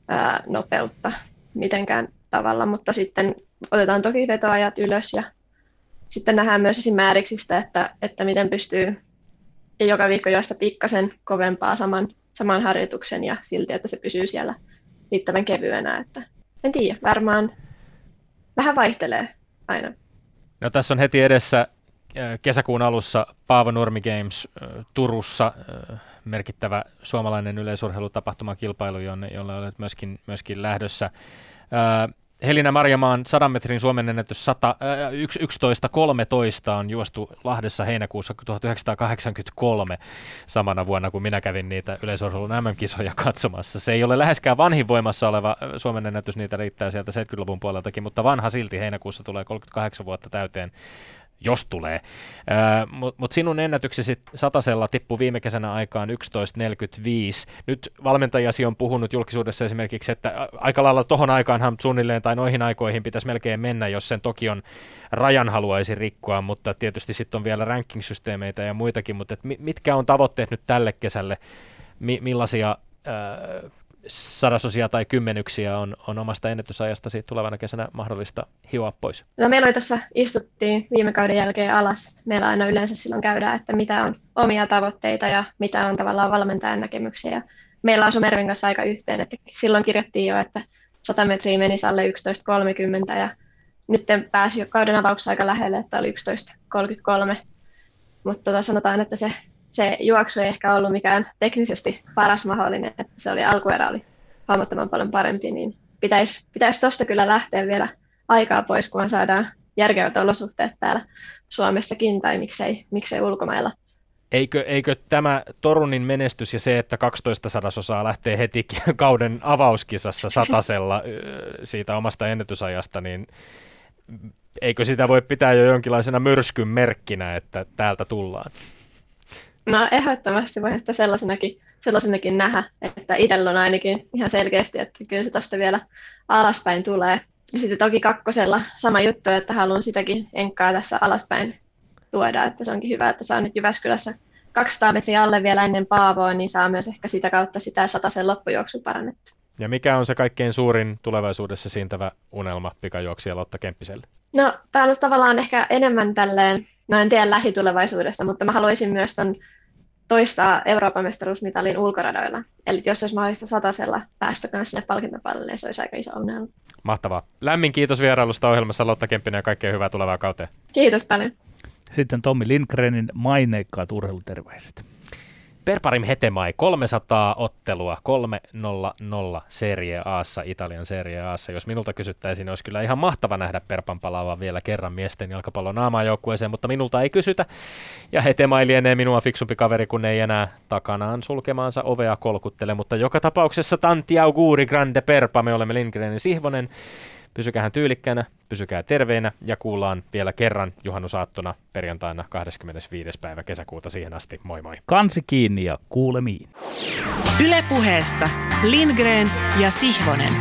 ää, nopeutta mitenkään tavalla, mutta sitten otetaan toki vetoajat ylös ja sitten nähdään myös esimääriksistä, että, että miten pystyy ja joka viikko joista pikkasen kovempaa saman, saman harjoituksen ja silti, että se pysyy siellä riittävän kevyenä. Että en tiedä, varmaan vähän vaihtelee aina. No tässä on heti edessä äh, kesäkuun alussa Paavo Nurmi Games äh, Turussa, äh, merkittävä suomalainen yleisurheilutapahtumakilpailu, jolle olet myöskin, myöskin lähdössä. Helina Marjamaan 100 metrin Suomen ennätys 11.13 on juostu Lahdessa heinäkuussa 1983 samana vuonna, kun minä kävin niitä yleisurheilun MM-kisoja katsomassa. Se ei ole läheskään vanhin voimassa oleva Suomen ennätys, niitä riittää sieltä 70-luvun puoleltakin, mutta vanha silti heinäkuussa tulee 38 vuotta täyteen jos tulee. Mutta mut sinun ennätyksesi satasella tippui viime kesänä aikaan 11.45. Nyt valmentajasi on puhunut julkisuudessa esimerkiksi, että aika lailla tohon aikaanhan suunnilleen tai noihin aikoihin pitäisi melkein mennä, jos sen Tokion rajan haluaisi rikkoa, mutta tietysti sitten on vielä ranking-systeemeitä ja muitakin, mutta mitkä on tavoitteet nyt tälle kesälle? Mi- millaisia äh, sadasosia tai kymmenyksiä on, on omasta ennätysajastasi tulevana kesänä mahdollista hioa pois? No meillä oli tuossa, istuttiin viime kauden jälkeen alas. Meillä aina yleensä silloin käydään, että mitä on omia tavoitteita ja mitä on tavallaan valmentajan näkemyksiä. meillä on Mervin kanssa aika yhteen, että silloin kirjattiin jo, että 100 metriä menisi alle 11.30 ja nyt pääsi jo kauden avauksessa aika lähelle, että oli 11.33. Mutta tota, sanotaan, että se se juoksu ei ehkä ollut mikään teknisesti paras mahdollinen, että se oli alkuerä oli huomattavan paljon parempi, niin pitäisi, pitäisi tuosta kyllä lähteä vielä aikaa pois, kun saadaan järkevät olosuhteet täällä Suomessakin tai miksei, miksei ulkomailla. Eikö, eikö tämä Torunin menestys ja se, että 12 sadasosaa lähtee heti kauden avauskisassa satasella siitä omasta ennätysajasta, niin eikö sitä voi pitää jo jonkinlaisena myrskyn merkkinä, että täältä tullaan? No ehdottomasti voin sitä sellaisenakin, sellaisenakin nähdä, että itsellä on ainakin ihan selkeästi, että kyllä se tuosta vielä alaspäin tulee. Ja sitten toki kakkosella sama juttu, että haluan sitäkin enkkaa tässä alaspäin tuoda, että se onkin hyvä, että saa nyt Jyväskylässä 200 metriä alle vielä ennen Paavoa, niin saa myös ehkä sitä kautta sitä sen loppujuoksu parannettu. Ja mikä on se kaikkein suurin tulevaisuudessa siintävä unelma pikajuoksija Lotta Kemppiselle? No, tämä on tavallaan ehkä enemmän tälleen no en tiedä lähitulevaisuudessa, mutta mä haluaisin myös ton toistaa Euroopan mestaruusmitalin ulkoradoilla. Eli jos olisi mahdollista satasella päästä kanssa sinne palkintopallille, niin se olisi aika iso unelma. Mahtavaa. Lämmin kiitos vierailusta ohjelmassa Lotta Kemppinen ja kaikkea hyvää tulevaa kauteen. Kiitos paljon. Sitten Tommi Lindgrenin maineikkaat urheiluterveiset. Perparim Hetemai 300 ottelua 3-0-0 Serie Aassa, Italian Serie Aassa. Jos minulta kysyttäisiin, olisi kyllä ihan mahtava nähdä Perpan palaavan vielä kerran miesten jalkapallon naamajoukkueeseen, mutta minulta ei kysytä. Ja Hetemai lienee minua fiksumpi kaveri, kun ei enää takanaan sulkemaansa ovea kolkuttele, mutta joka tapauksessa Tanti Auguri Grande Perpa, me olemme Lindgrenin Sihvonen. Pysykähän tyylikkäänä, pysykää terveinä ja kuullaan vielä kerran juhannusaattona perjantaina 25. päivä kesäkuuta siihen asti. Moi moi. Kansi kiinni ja kuulemiin. Ylepuheessa Lindgren ja Sihvonen.